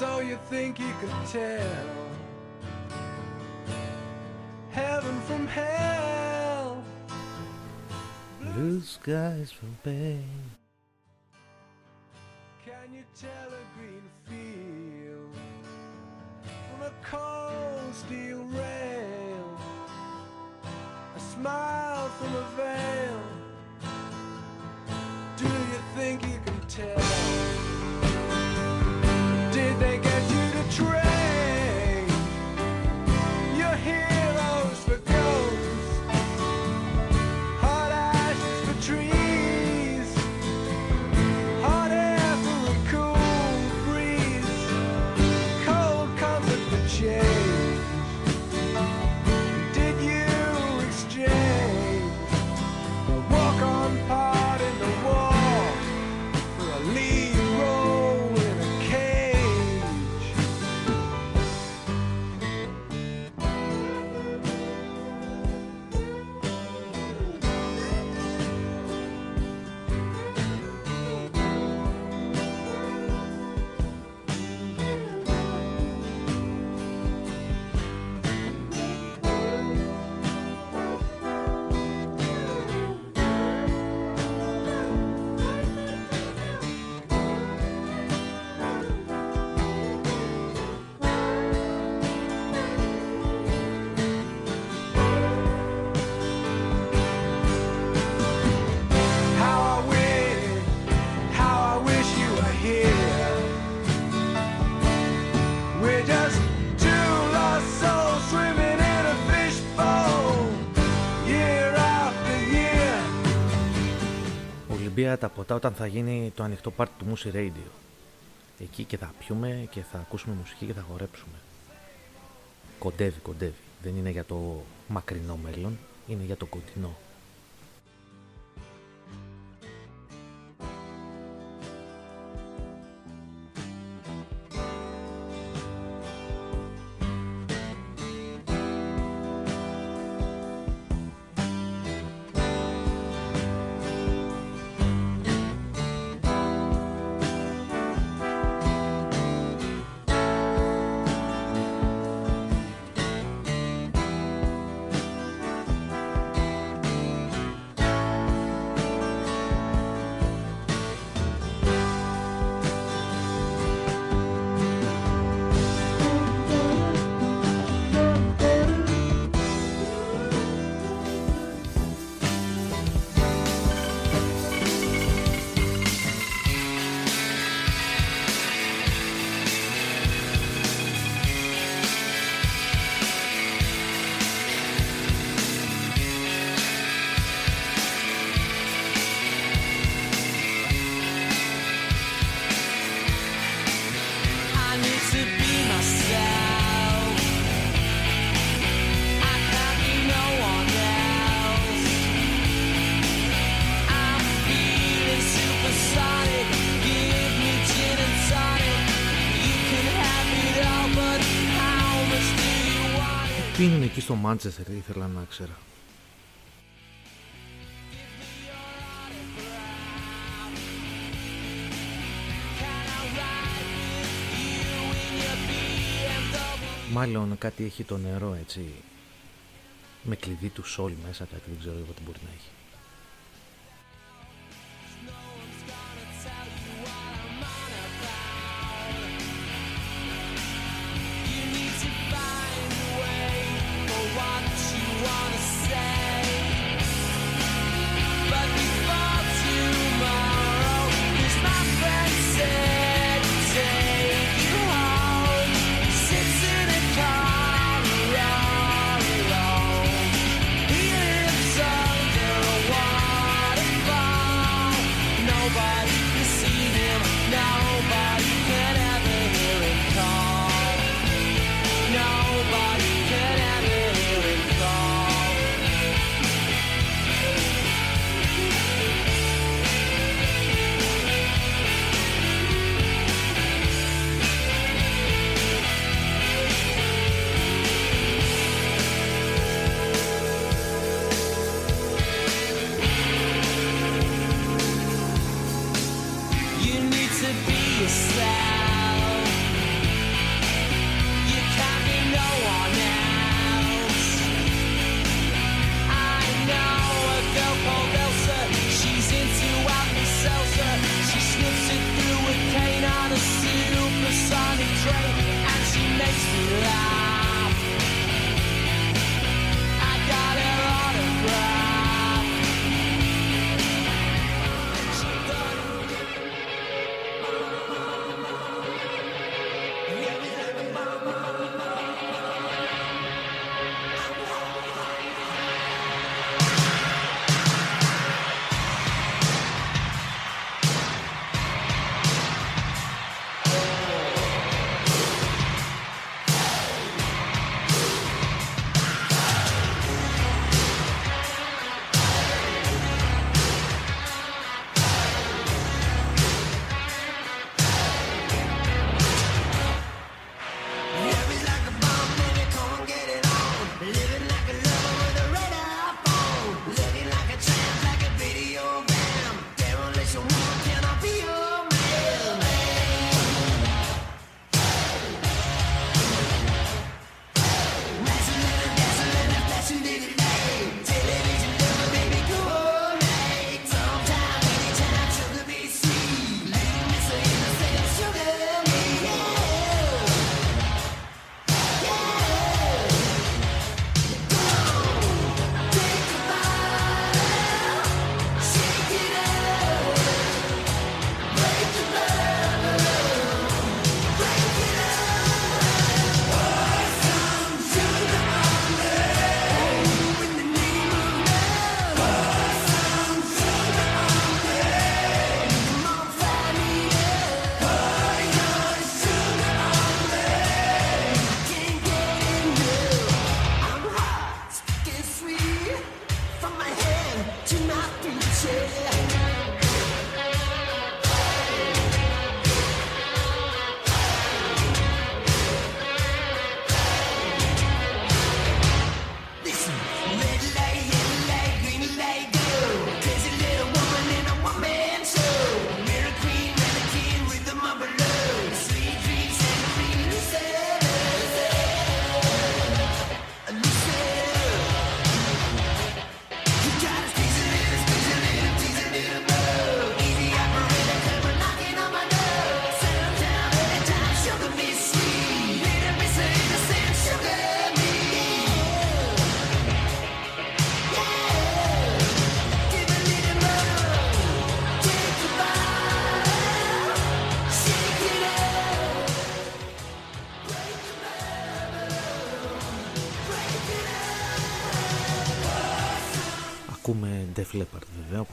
Speaker 6: So you think you could tell heaven from hell?
Speaker 2: Blue skies from pain.
Speaker 9: Εμπειρία τα ποτά όταν θα γίνει το ανοιχτό πάρτι του Musi Radio. Εκεί και θα πιούμε και θα ακούσουμε μουσική και θα χορέψουμε. Κοντεύει, κοντεύει. Δεν είναι για το μακρινό μέλλον, είναι για το κοντινό. Στο Μάντσεστερ, ήθελα να ξέρω. Μάλλον κάτι έχει το νερό έτσι με κλειδί του σόλ μέσα κάτι δεν ξέρω εγώ τι μπορεί να έχει.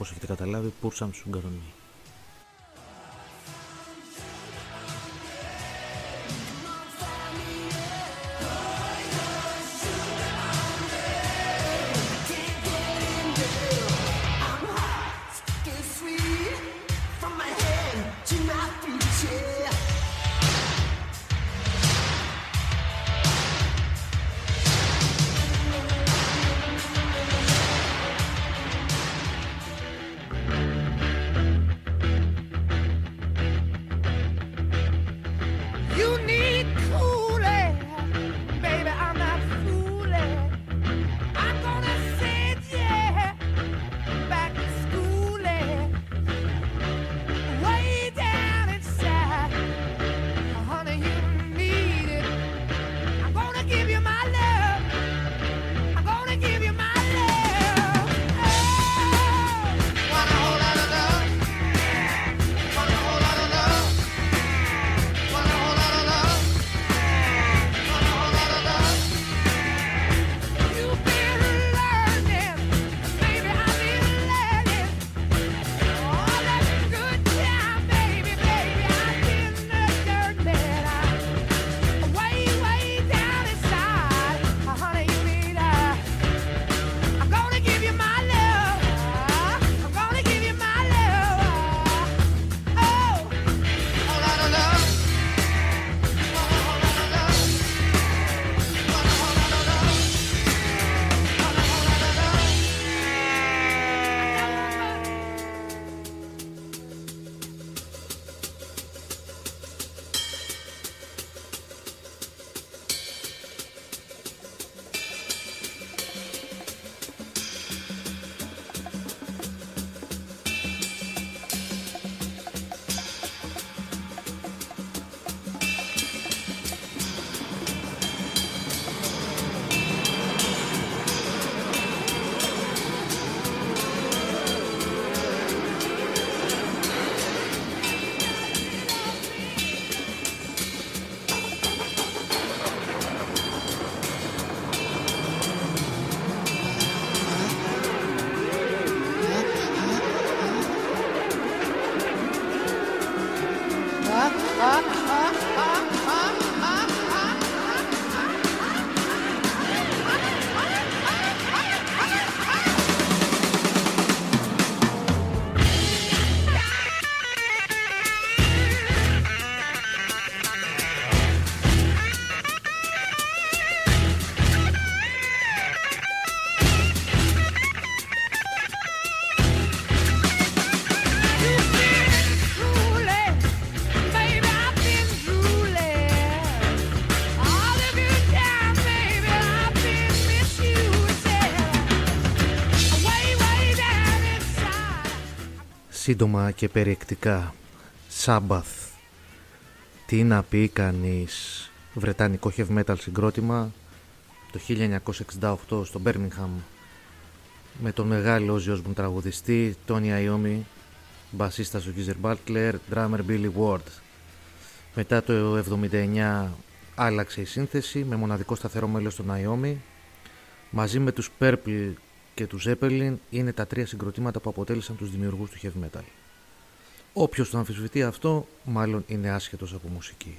Speaker 2: Όπως έχετε καταλάβει, Πουρσαμ Σουγκαρονί.
Speaker 10: You
Speaker 2: Σύντομα και περιεκτικά. Sabbath. Τι να πει κανείς. Βρετανικό heavy metal συγκρότημα το 1968 στο Birmingham με τον μεγάλο Ozzy Osbourne τραγουδιστή, Tony Iommi, μπασίστας ο Geezer Butler, drummer Billy Ward. Μετά το 79 άλλαξε η σύνθεση με μοναδικό σταθερό μέλος τον Iommi. Μαζί με τους Purple και τους Zeppelin είναι τα τρία συγκροτήματα που αποτέλεσαν τους δημιουργούς του heavy metal. Όποιος το αμφισβητεί αυτό, μάλλον είναι άσχετος από μουσική.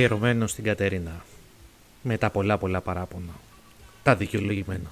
Speaker 6: Αφιερωμένο στην Κατερίνα. Με τα πολλά πολλά παράπονα. Τα δικαιολογημένα.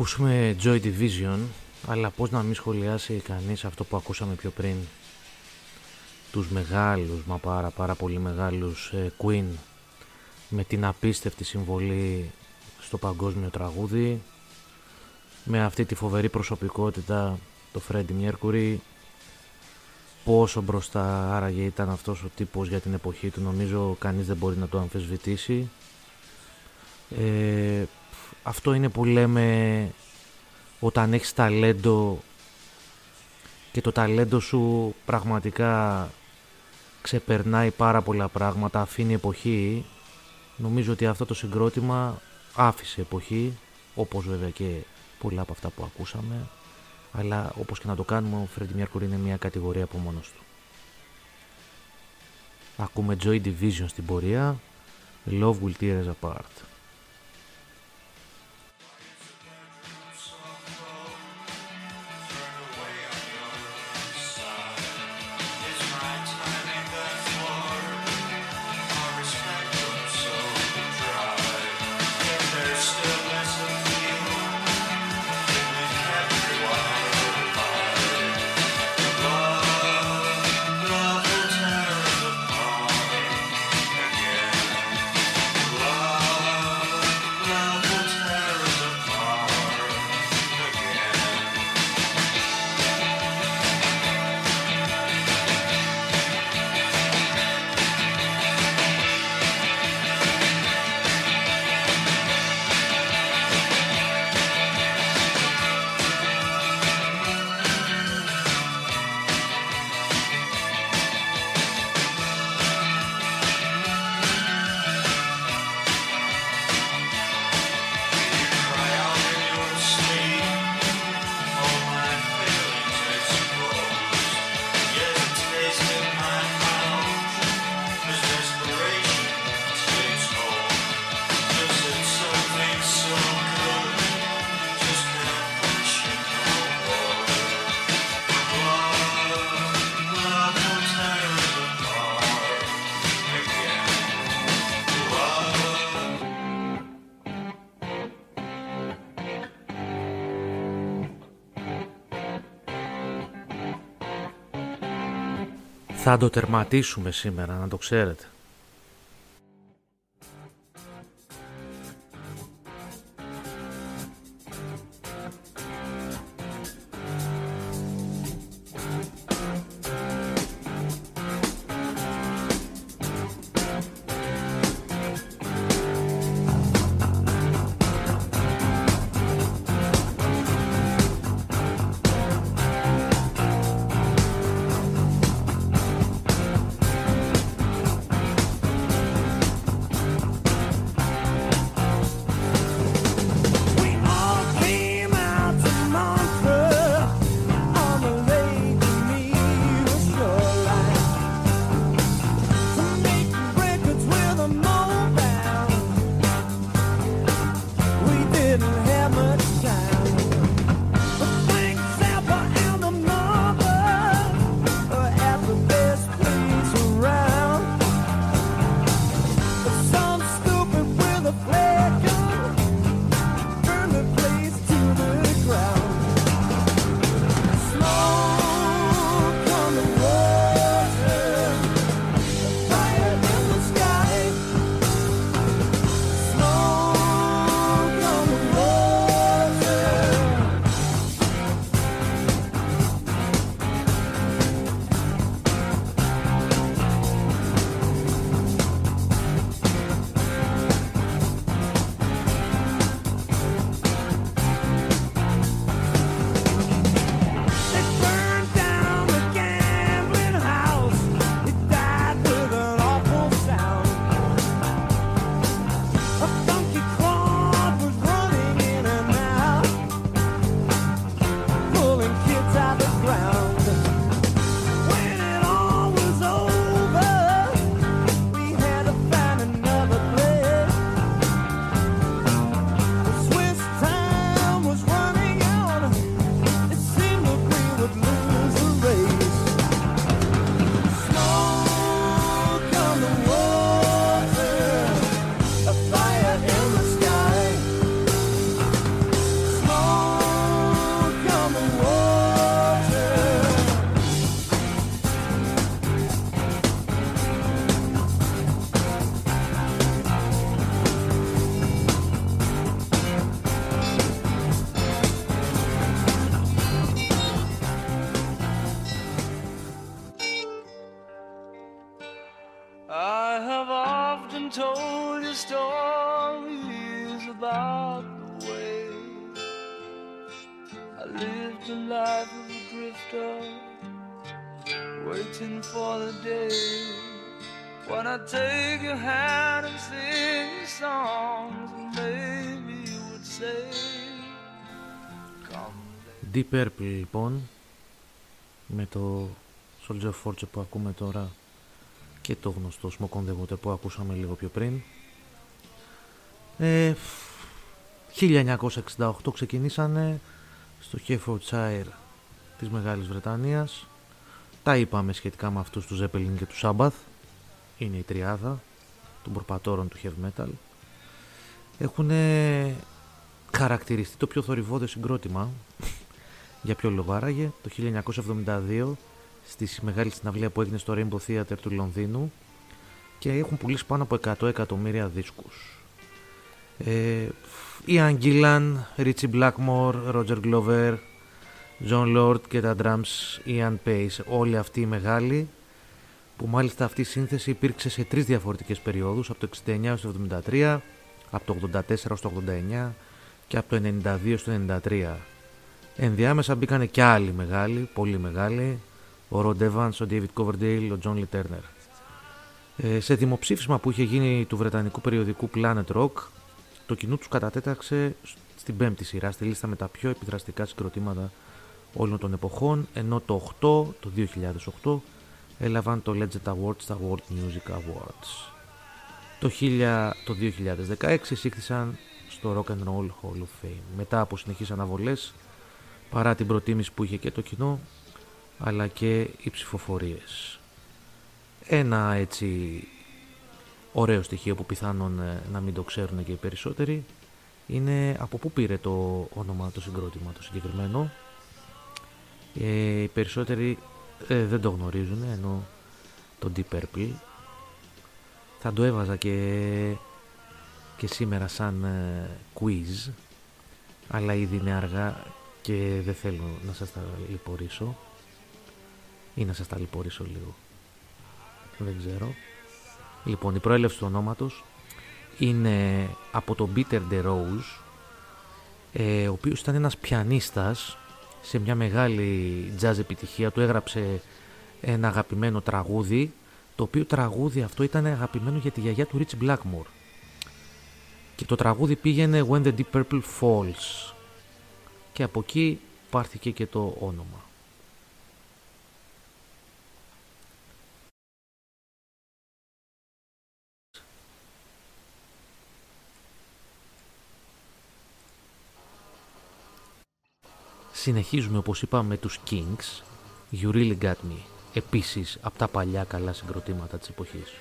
Speaker 6: Ακούσουμε Joy Division, αλλά πώς να μην σχολιάσει κανείς αυτό που ακούσαμε πιο πριν. Τους μεγάλους, μα πάρα πάρα πολύ μεγάλους ε, Queen με την απίστευτη συμβολή στο παγκόσμιο τραγούδι με αυτή τη φοβερή προσωπικότητα το Freddie Mercury πόσο μπροστά άραγε ήταν αυτός ο τύπος για την εποχή του νομίζω κανείς δεν μπορεί να το αμφισβητήσει ε, αυτό είναι που λέμε όταν έχεις ταλέντο και το ταλέντο σου πραγματικά ξεπερνάει πάρα πολλά πράγματα, αφήνει εποχή. Νομίζω ότι αυτό το συγκρότημα άφησε εποχή, όπως βέβαια και πολλά από αυτά που ακούσαμε. Αλλά όπως και να το κάνουμε, ο Freddie Mercury είναι μια κατηγορία από μόνος του. Ακούμε Joy Division στην πορεία, Love Will Tear Us Apart.
Speaker 2: Θα το τερματίσουμε σήμερα, να το ξέρετε. Deep Purple λοιπόν με το Soldier of Fortune που ακούμε τώρα και το γνωστό Smoke on the Water που ακούσαμε λίγο πιο πριν. Ε, 1968 ξεκινήσανε στο Herefordshire της Μεγάλης Βρετανίας. Τα είπαμε σχετικά με αυτούς τους Zeppelin και τους Sabbath. Είναι η τριάδα των προπατόρων του heavy metal. Έχουν χαρακτηριστεί το πιο θορυβόδες συγκρότημα για ποιο λόγο άραγε; Το 1972 στη μεγάλη συναυλία που έγινε στο Rainbow Theatre του Λονδίνου και έχουν πουλήσει πάνω από 100 εκατομμύρια δίσκους. Ε, Ian Gillan, Richie Blackmore, Roger Glover, John Lord και τα drums Ian Pace, όλοι αυτοί οι μεγάλοι που μάλιστα αυτή η σύνθεση υπήρξε σε τρεις διαφορετικές περιόδους από το 69 έως το 73, από το 84 έως το 89 και από το 92 στο 93. Ενδιάμεσα μπήκανε και άλλοι μεγάλοι, πολύ μεγάλοι, ο Ροντ Evans, ο David Coverdale, ο John Lee Turner. Ε, σε δημοψήφισμα που είχε γίνει του βρετανικού περιοδικού Planet Rock, το κοινό τους κατατέταξε στην πέμπτη σειρά στη λίστα με τα πιο επιδραστικά συγκροτήματα όλων των εποχών, ενώ το 8, το 2008, έλαβαν το Legend Awards στα World Music Awards. Το, 1000, το 2016 εισήχθησαν στο Rock and Roll Hall of Fame. Μετά από συνεχείς αναβολές, παρά την προτίμηση που είχε και το κοινό αλλά και οι ψηφοφορίες. Ένα έτσι ωραίο στοιχείο που πιθανόν ε, να μην το ξέρουν και οι περισσότεροι είναι από πού πήρε το όνομα το συγκρότημα το συγκεκριμένο. Ε, οι περισσότεροι ε, δεν το γνωρίζουν ενώ
Speaker 8: το Deep Purple θα το έβαζα και, και σήμερα σαν ε, quiz αλλά ήδη είναι αργά και δεν θέλω να σας τα λιπορήσω ή να σας τα λιπορήσω λίγο. Δεν ξέρω. Λοιπόν, η προέλευση του ονόματος είναι από τον Peter DeRose, ε, ο οποίος ήταν ένας πιανίστας σε μια μεγάλη jazz επιτυχία. Του έγραψε ένα αγαπημένο τραγούδι, το οποίο τραγούδι αυτό ήταν αγαπημένο για τη γιαγιά του Rich Blackmore. Και το τραγούδι πήγαινε When the Deep Purple Falls και από εκεί πάρθηκε και το όνομα. Συνεχίζουμε όπως είπαμε τους Kings, You Really Got Me, επίσης από τα παλιά καλά συγκροτήματα της εποχής.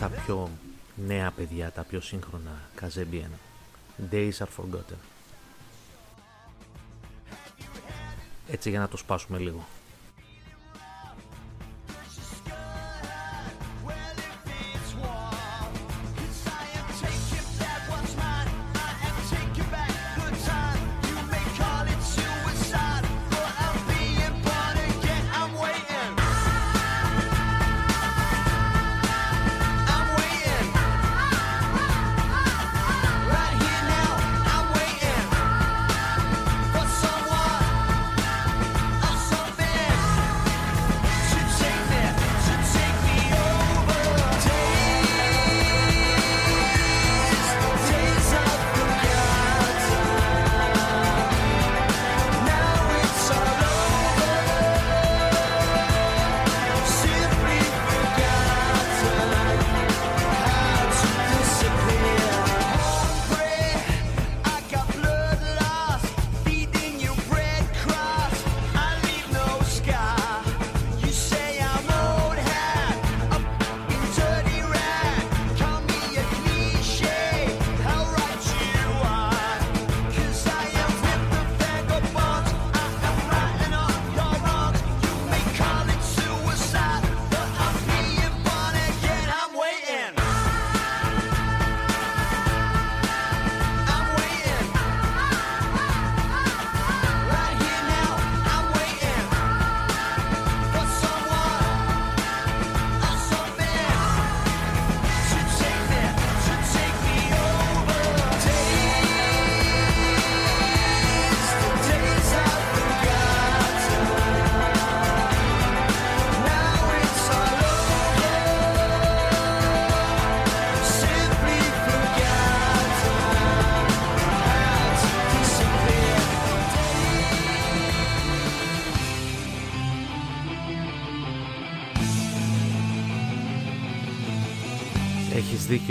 Speaker 8: Τα πιο νέα παιδιά, τα πιο σύγχρονα καζέμπιεν. Days are forgotten. Έτσι για να το σπάσουμε λίγο.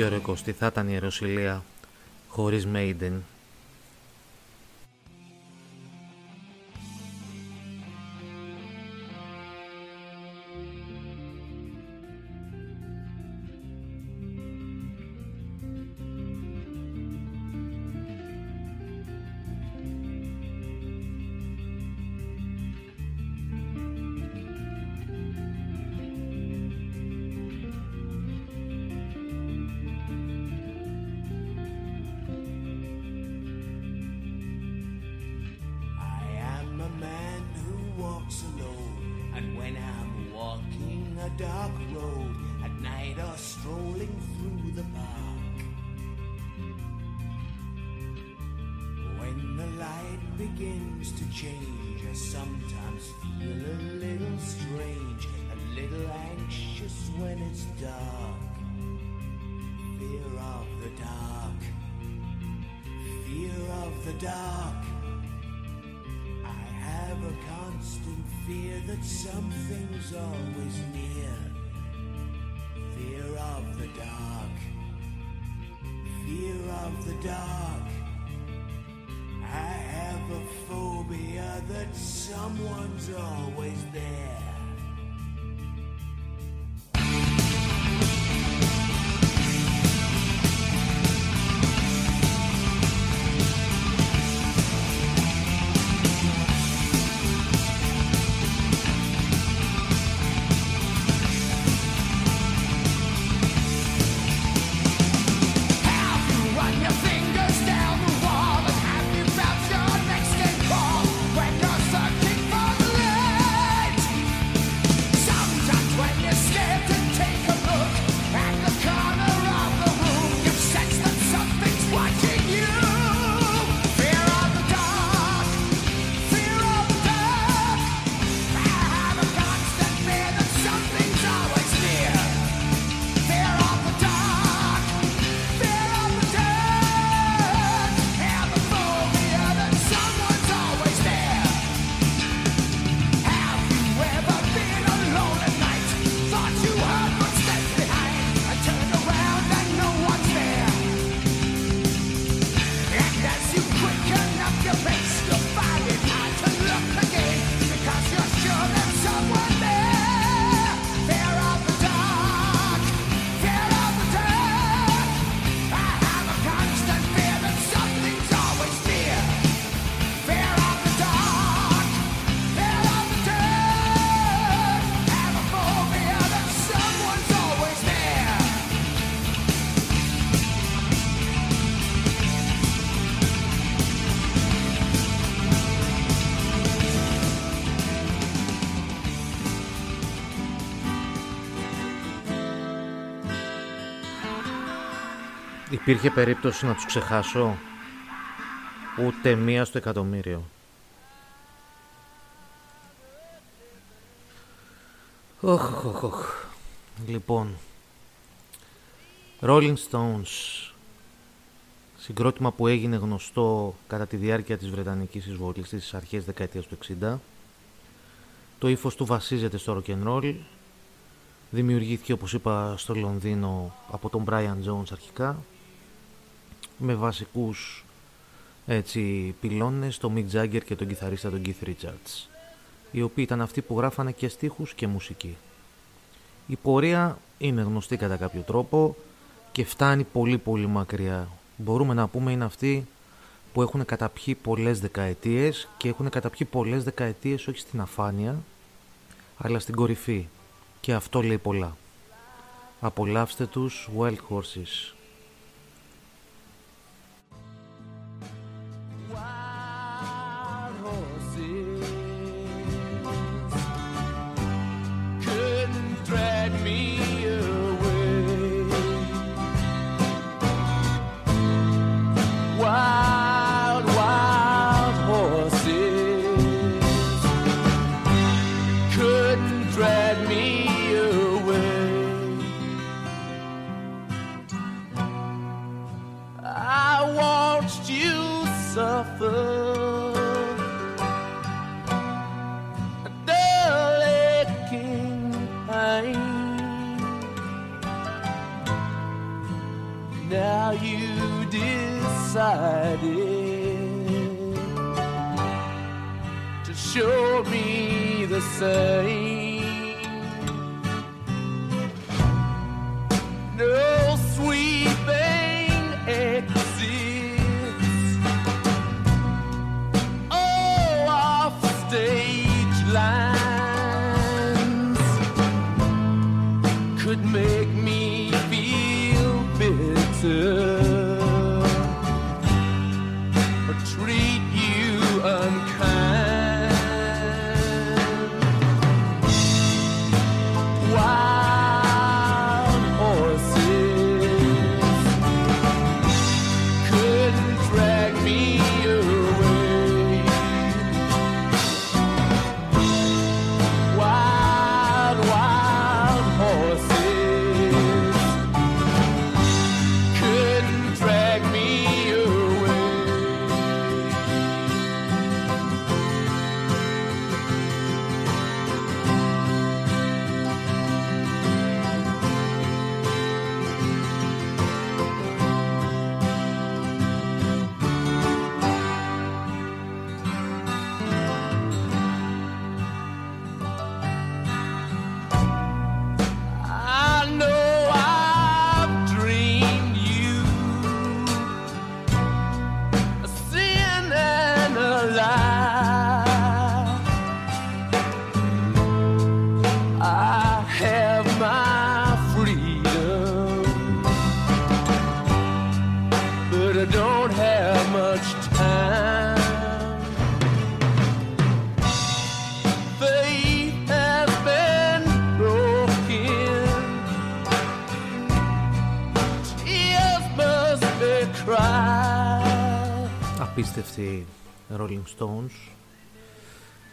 Speaker 2: Δίκιο ρε Κώστη, θα ήταν η Ιεροσιλία χωρίς Maiden.
Speaker 5: It's dark. Fear of the dark, fear of the dark. I have a constant fear that something's always near. Fear of the dark. Fear of the dark. I have a phobia that someone's always there.
Speaker 2: Υπήρχε περίπτωση να τους ξεχάσω; Ούτε μία στο εκατομμύριο. Οχ, οχ, οχ. Λοιπόν. Rolling Stones. Συγκρότημα που έγινε γνωστό κατά τη διάρκεια της Βρετανικής εισβολής στις αρχές δεκαετίας του 60. Το ύφος του βασίζεται στο rock and roll. Δημιουργήθηκε όπως είπα στο Λονδίνο από τον Brian Jones αρχικά με βασικούς έτσι, πυλώνες, τον Mick Jagger και τον κιθαρίστα τον Keith Richards οι οποίοι ήταν αυτοί που γράφανε και στίχους και μουσική. Η πορεία είναι γνωστή κατά κάποιο τρόπο και φτάνει πολύ πολύ μακριά. Μπορούμε να πούμε είναι αυτοί που έχουν καταπιεί πολλές δεκαετίες και έχουν καταπιεί πολλές δεκαετίες όχι στην αφάνεια αλλά στην κορυφή και αυτό λέει πολλά. Απολαύστε τους Wild Horses.
Speaker 6: suffer. A delicate pain. Now you decided to show me the same.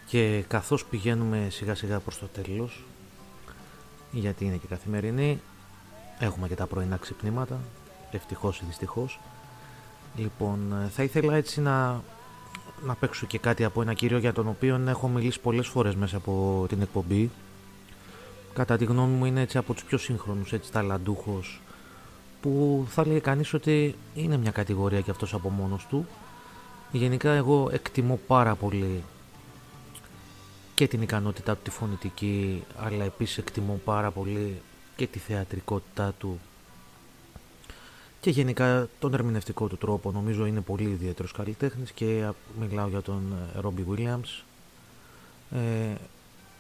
Speaker 2: Και καθώς πηγαίνουμε σιγά σιγά προς το τέλος γιατί είναι και καθημερινή έχουμε και τα πρωινά ξυπνήματα ευτυχώς ή δυστυχώς. Λοιπόν ε, θα ήθελα έτσι να, να παίξω και κάτι από ένα κύριο για τον οποίο έχω μιλήσει πολλές φορές μέσα από την εκπομπή. Κατά τη γνώμη μου είναι έτσι από τους πιο σύγχρονους έτσι ταλαντούχος που θα λέει κανείς ότι είναι μια κατηγορία και αυτός από μόνος του. Γενικά εγώ εκτιμώ πάρα πολύ και την ικανότητά του τη φωνητική αλλά επίσης εκτιμώ πάρα πολύ και τη θεατρικότητά του. Και γενικά τον ερμηνευτικό του τρόπο νομίζω είναι πολύ ιδιαίτερος καλλιτέχνης και α, μιλάω για τον Ρόμπι Williams ε,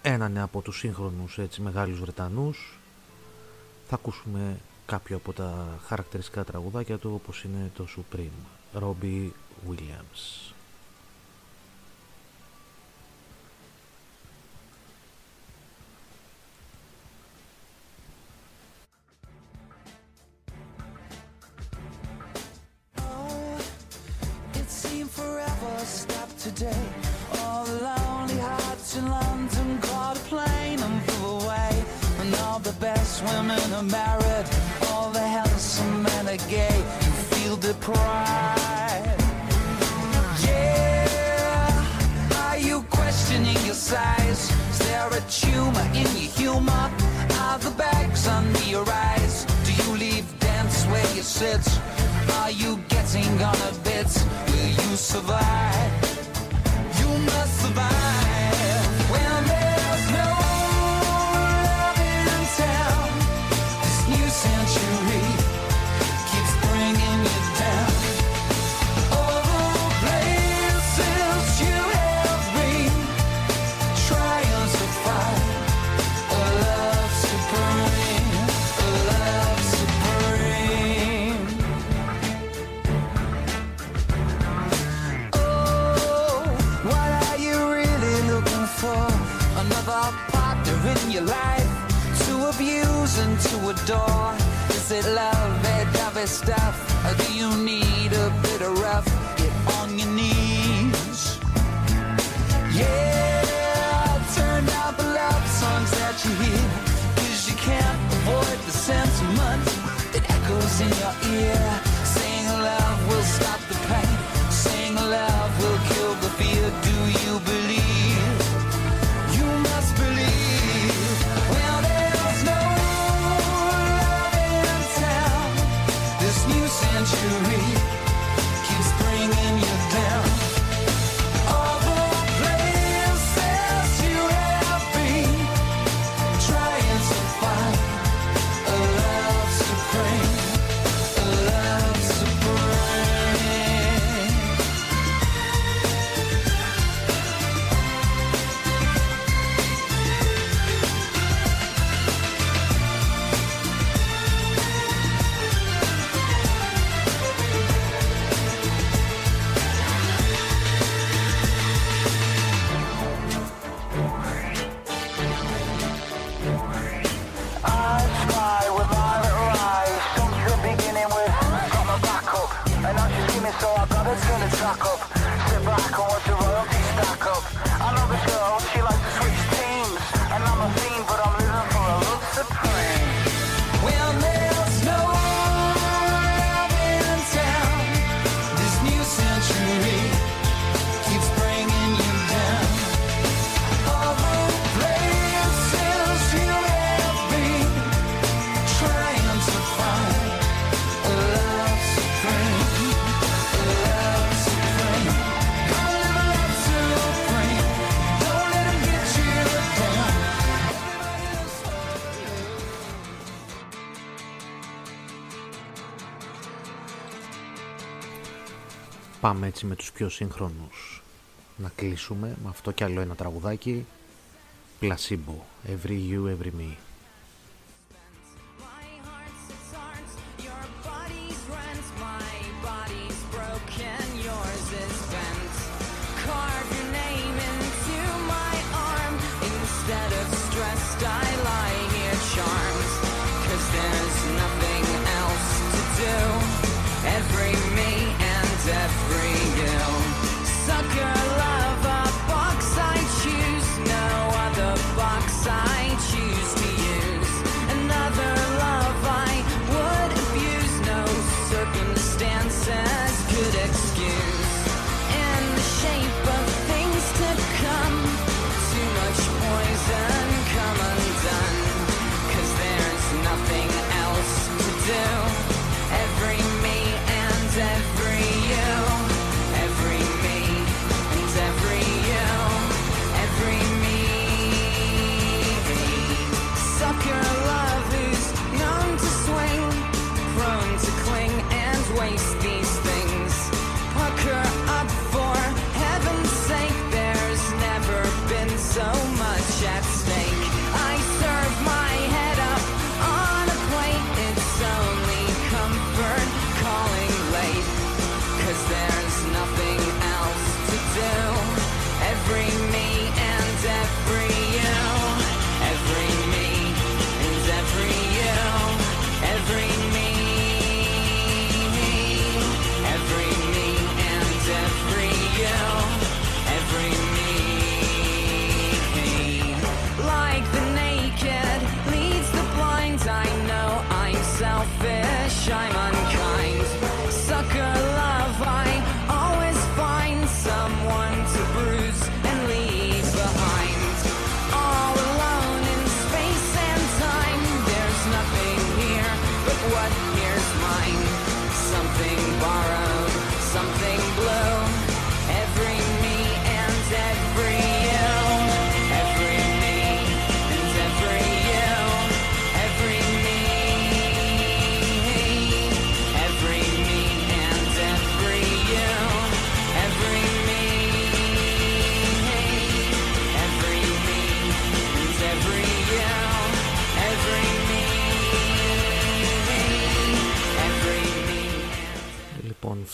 Speaker 2: έναν από τους σύγχρονους έτσι, μεγάλους Βρετανούς. Θα ακούσουμε κάποιο από τα χαρακτηριστικά τραγουδάκια του όπως είναι το Supreme Robbie Williams
Speaker 9: forever stop today. All the lonely hearts in London caught a plane and flew away. And all the best women are married. All the handsome men are gay. You feel deprived. Yeah. Are you questioning your size? Is there a tumor in your humor? Are the bags under your eyes? Do you leave dance where you sit? Are you getting on a bit? Will you survive? You must survive abuse and to adore. Is it love, dovey stuff? Or do you need a bit of rough?
Speaker 2: Πάμε έτσι με τους πιο σύγχρονους. Να κλείσουμε με αυτό κι άλλο ένα τραγουδάκι. Placebo, Every You, Every Me
Speaker 9: circumstances could excuse. In the shape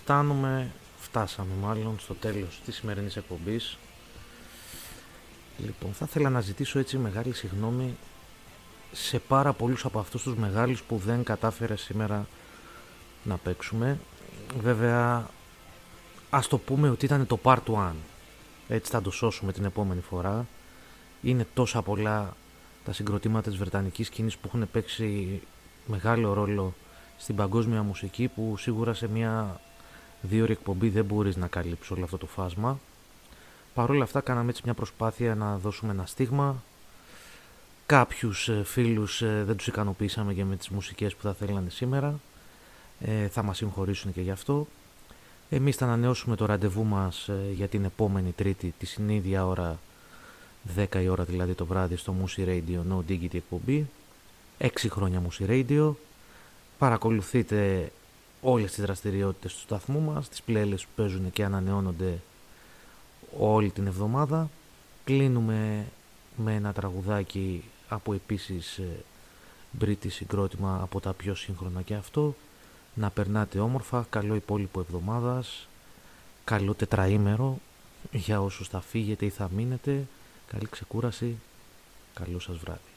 Speaker 2: φτάνουμε, φτάσαμε μάλλον στο τέλος της σημερινής εκπομπής. Λοιπόν, θα ήθελα να ζητήσω έτσι μεγάλη συγγνώμη σε πάρα πολλούς από αυτούς τους μεγάλους που δεν κατάφερε σήμερα να παίξουμε. Βέβαια, ας το πούμε ότι ήταν το part 1. Έτσι θα το σώσουμε την επόμενη φορά. Είναι τόσα πολλά τα συγκροτήματα της Βρετανικής σκηνής που έχουν παίξει μεγάλο ρόλο στην παγκόσμια μουσική που σίγουρα σε μια δύο ώρη εκπομπή δεν μπορείς να καλύψεις όλο αυτό το φάσμα. Παρ' όλα αυτά κάναμε έτσι μια προσπάθεια να δώσουμε ένα στίγμα. Κάποιους ε, φίλους ε, δεν τους ικανοποίησαμε και με τις μουσικές που θα θέλανε σήμερα. Ε, θα μας συγχωρήσουν και γι' αυτό. Εμείς θα ανανεώσουμε το ραντεβού μας ε, για την επόμενη τρίτη τη συνήθεια ώρα 10 η ώρα δηλαδή το βράδυ στο Musi Radio No Diggity εκπομπή. 6 χρόνια Musi Radio. Παρακολουθείτε όλες τις δραστηριότητες του σταθμού μας, τις playlists που παίζουν και ανανεώνονται όλη την εβδομάδα. Κλείνουμε με ένα τραγουδάκι από επίσης ε, British συγκρότημα από τα πιο σύγχρονα και αυτό. Να περνάτε όμορφα, καλό υπόλοιπο εβδομάδας, καλό τετραήμερο για όσους θα φύγετε ή θα μείνετε. Καλή ξεκούραση, καλό σας βράδυ.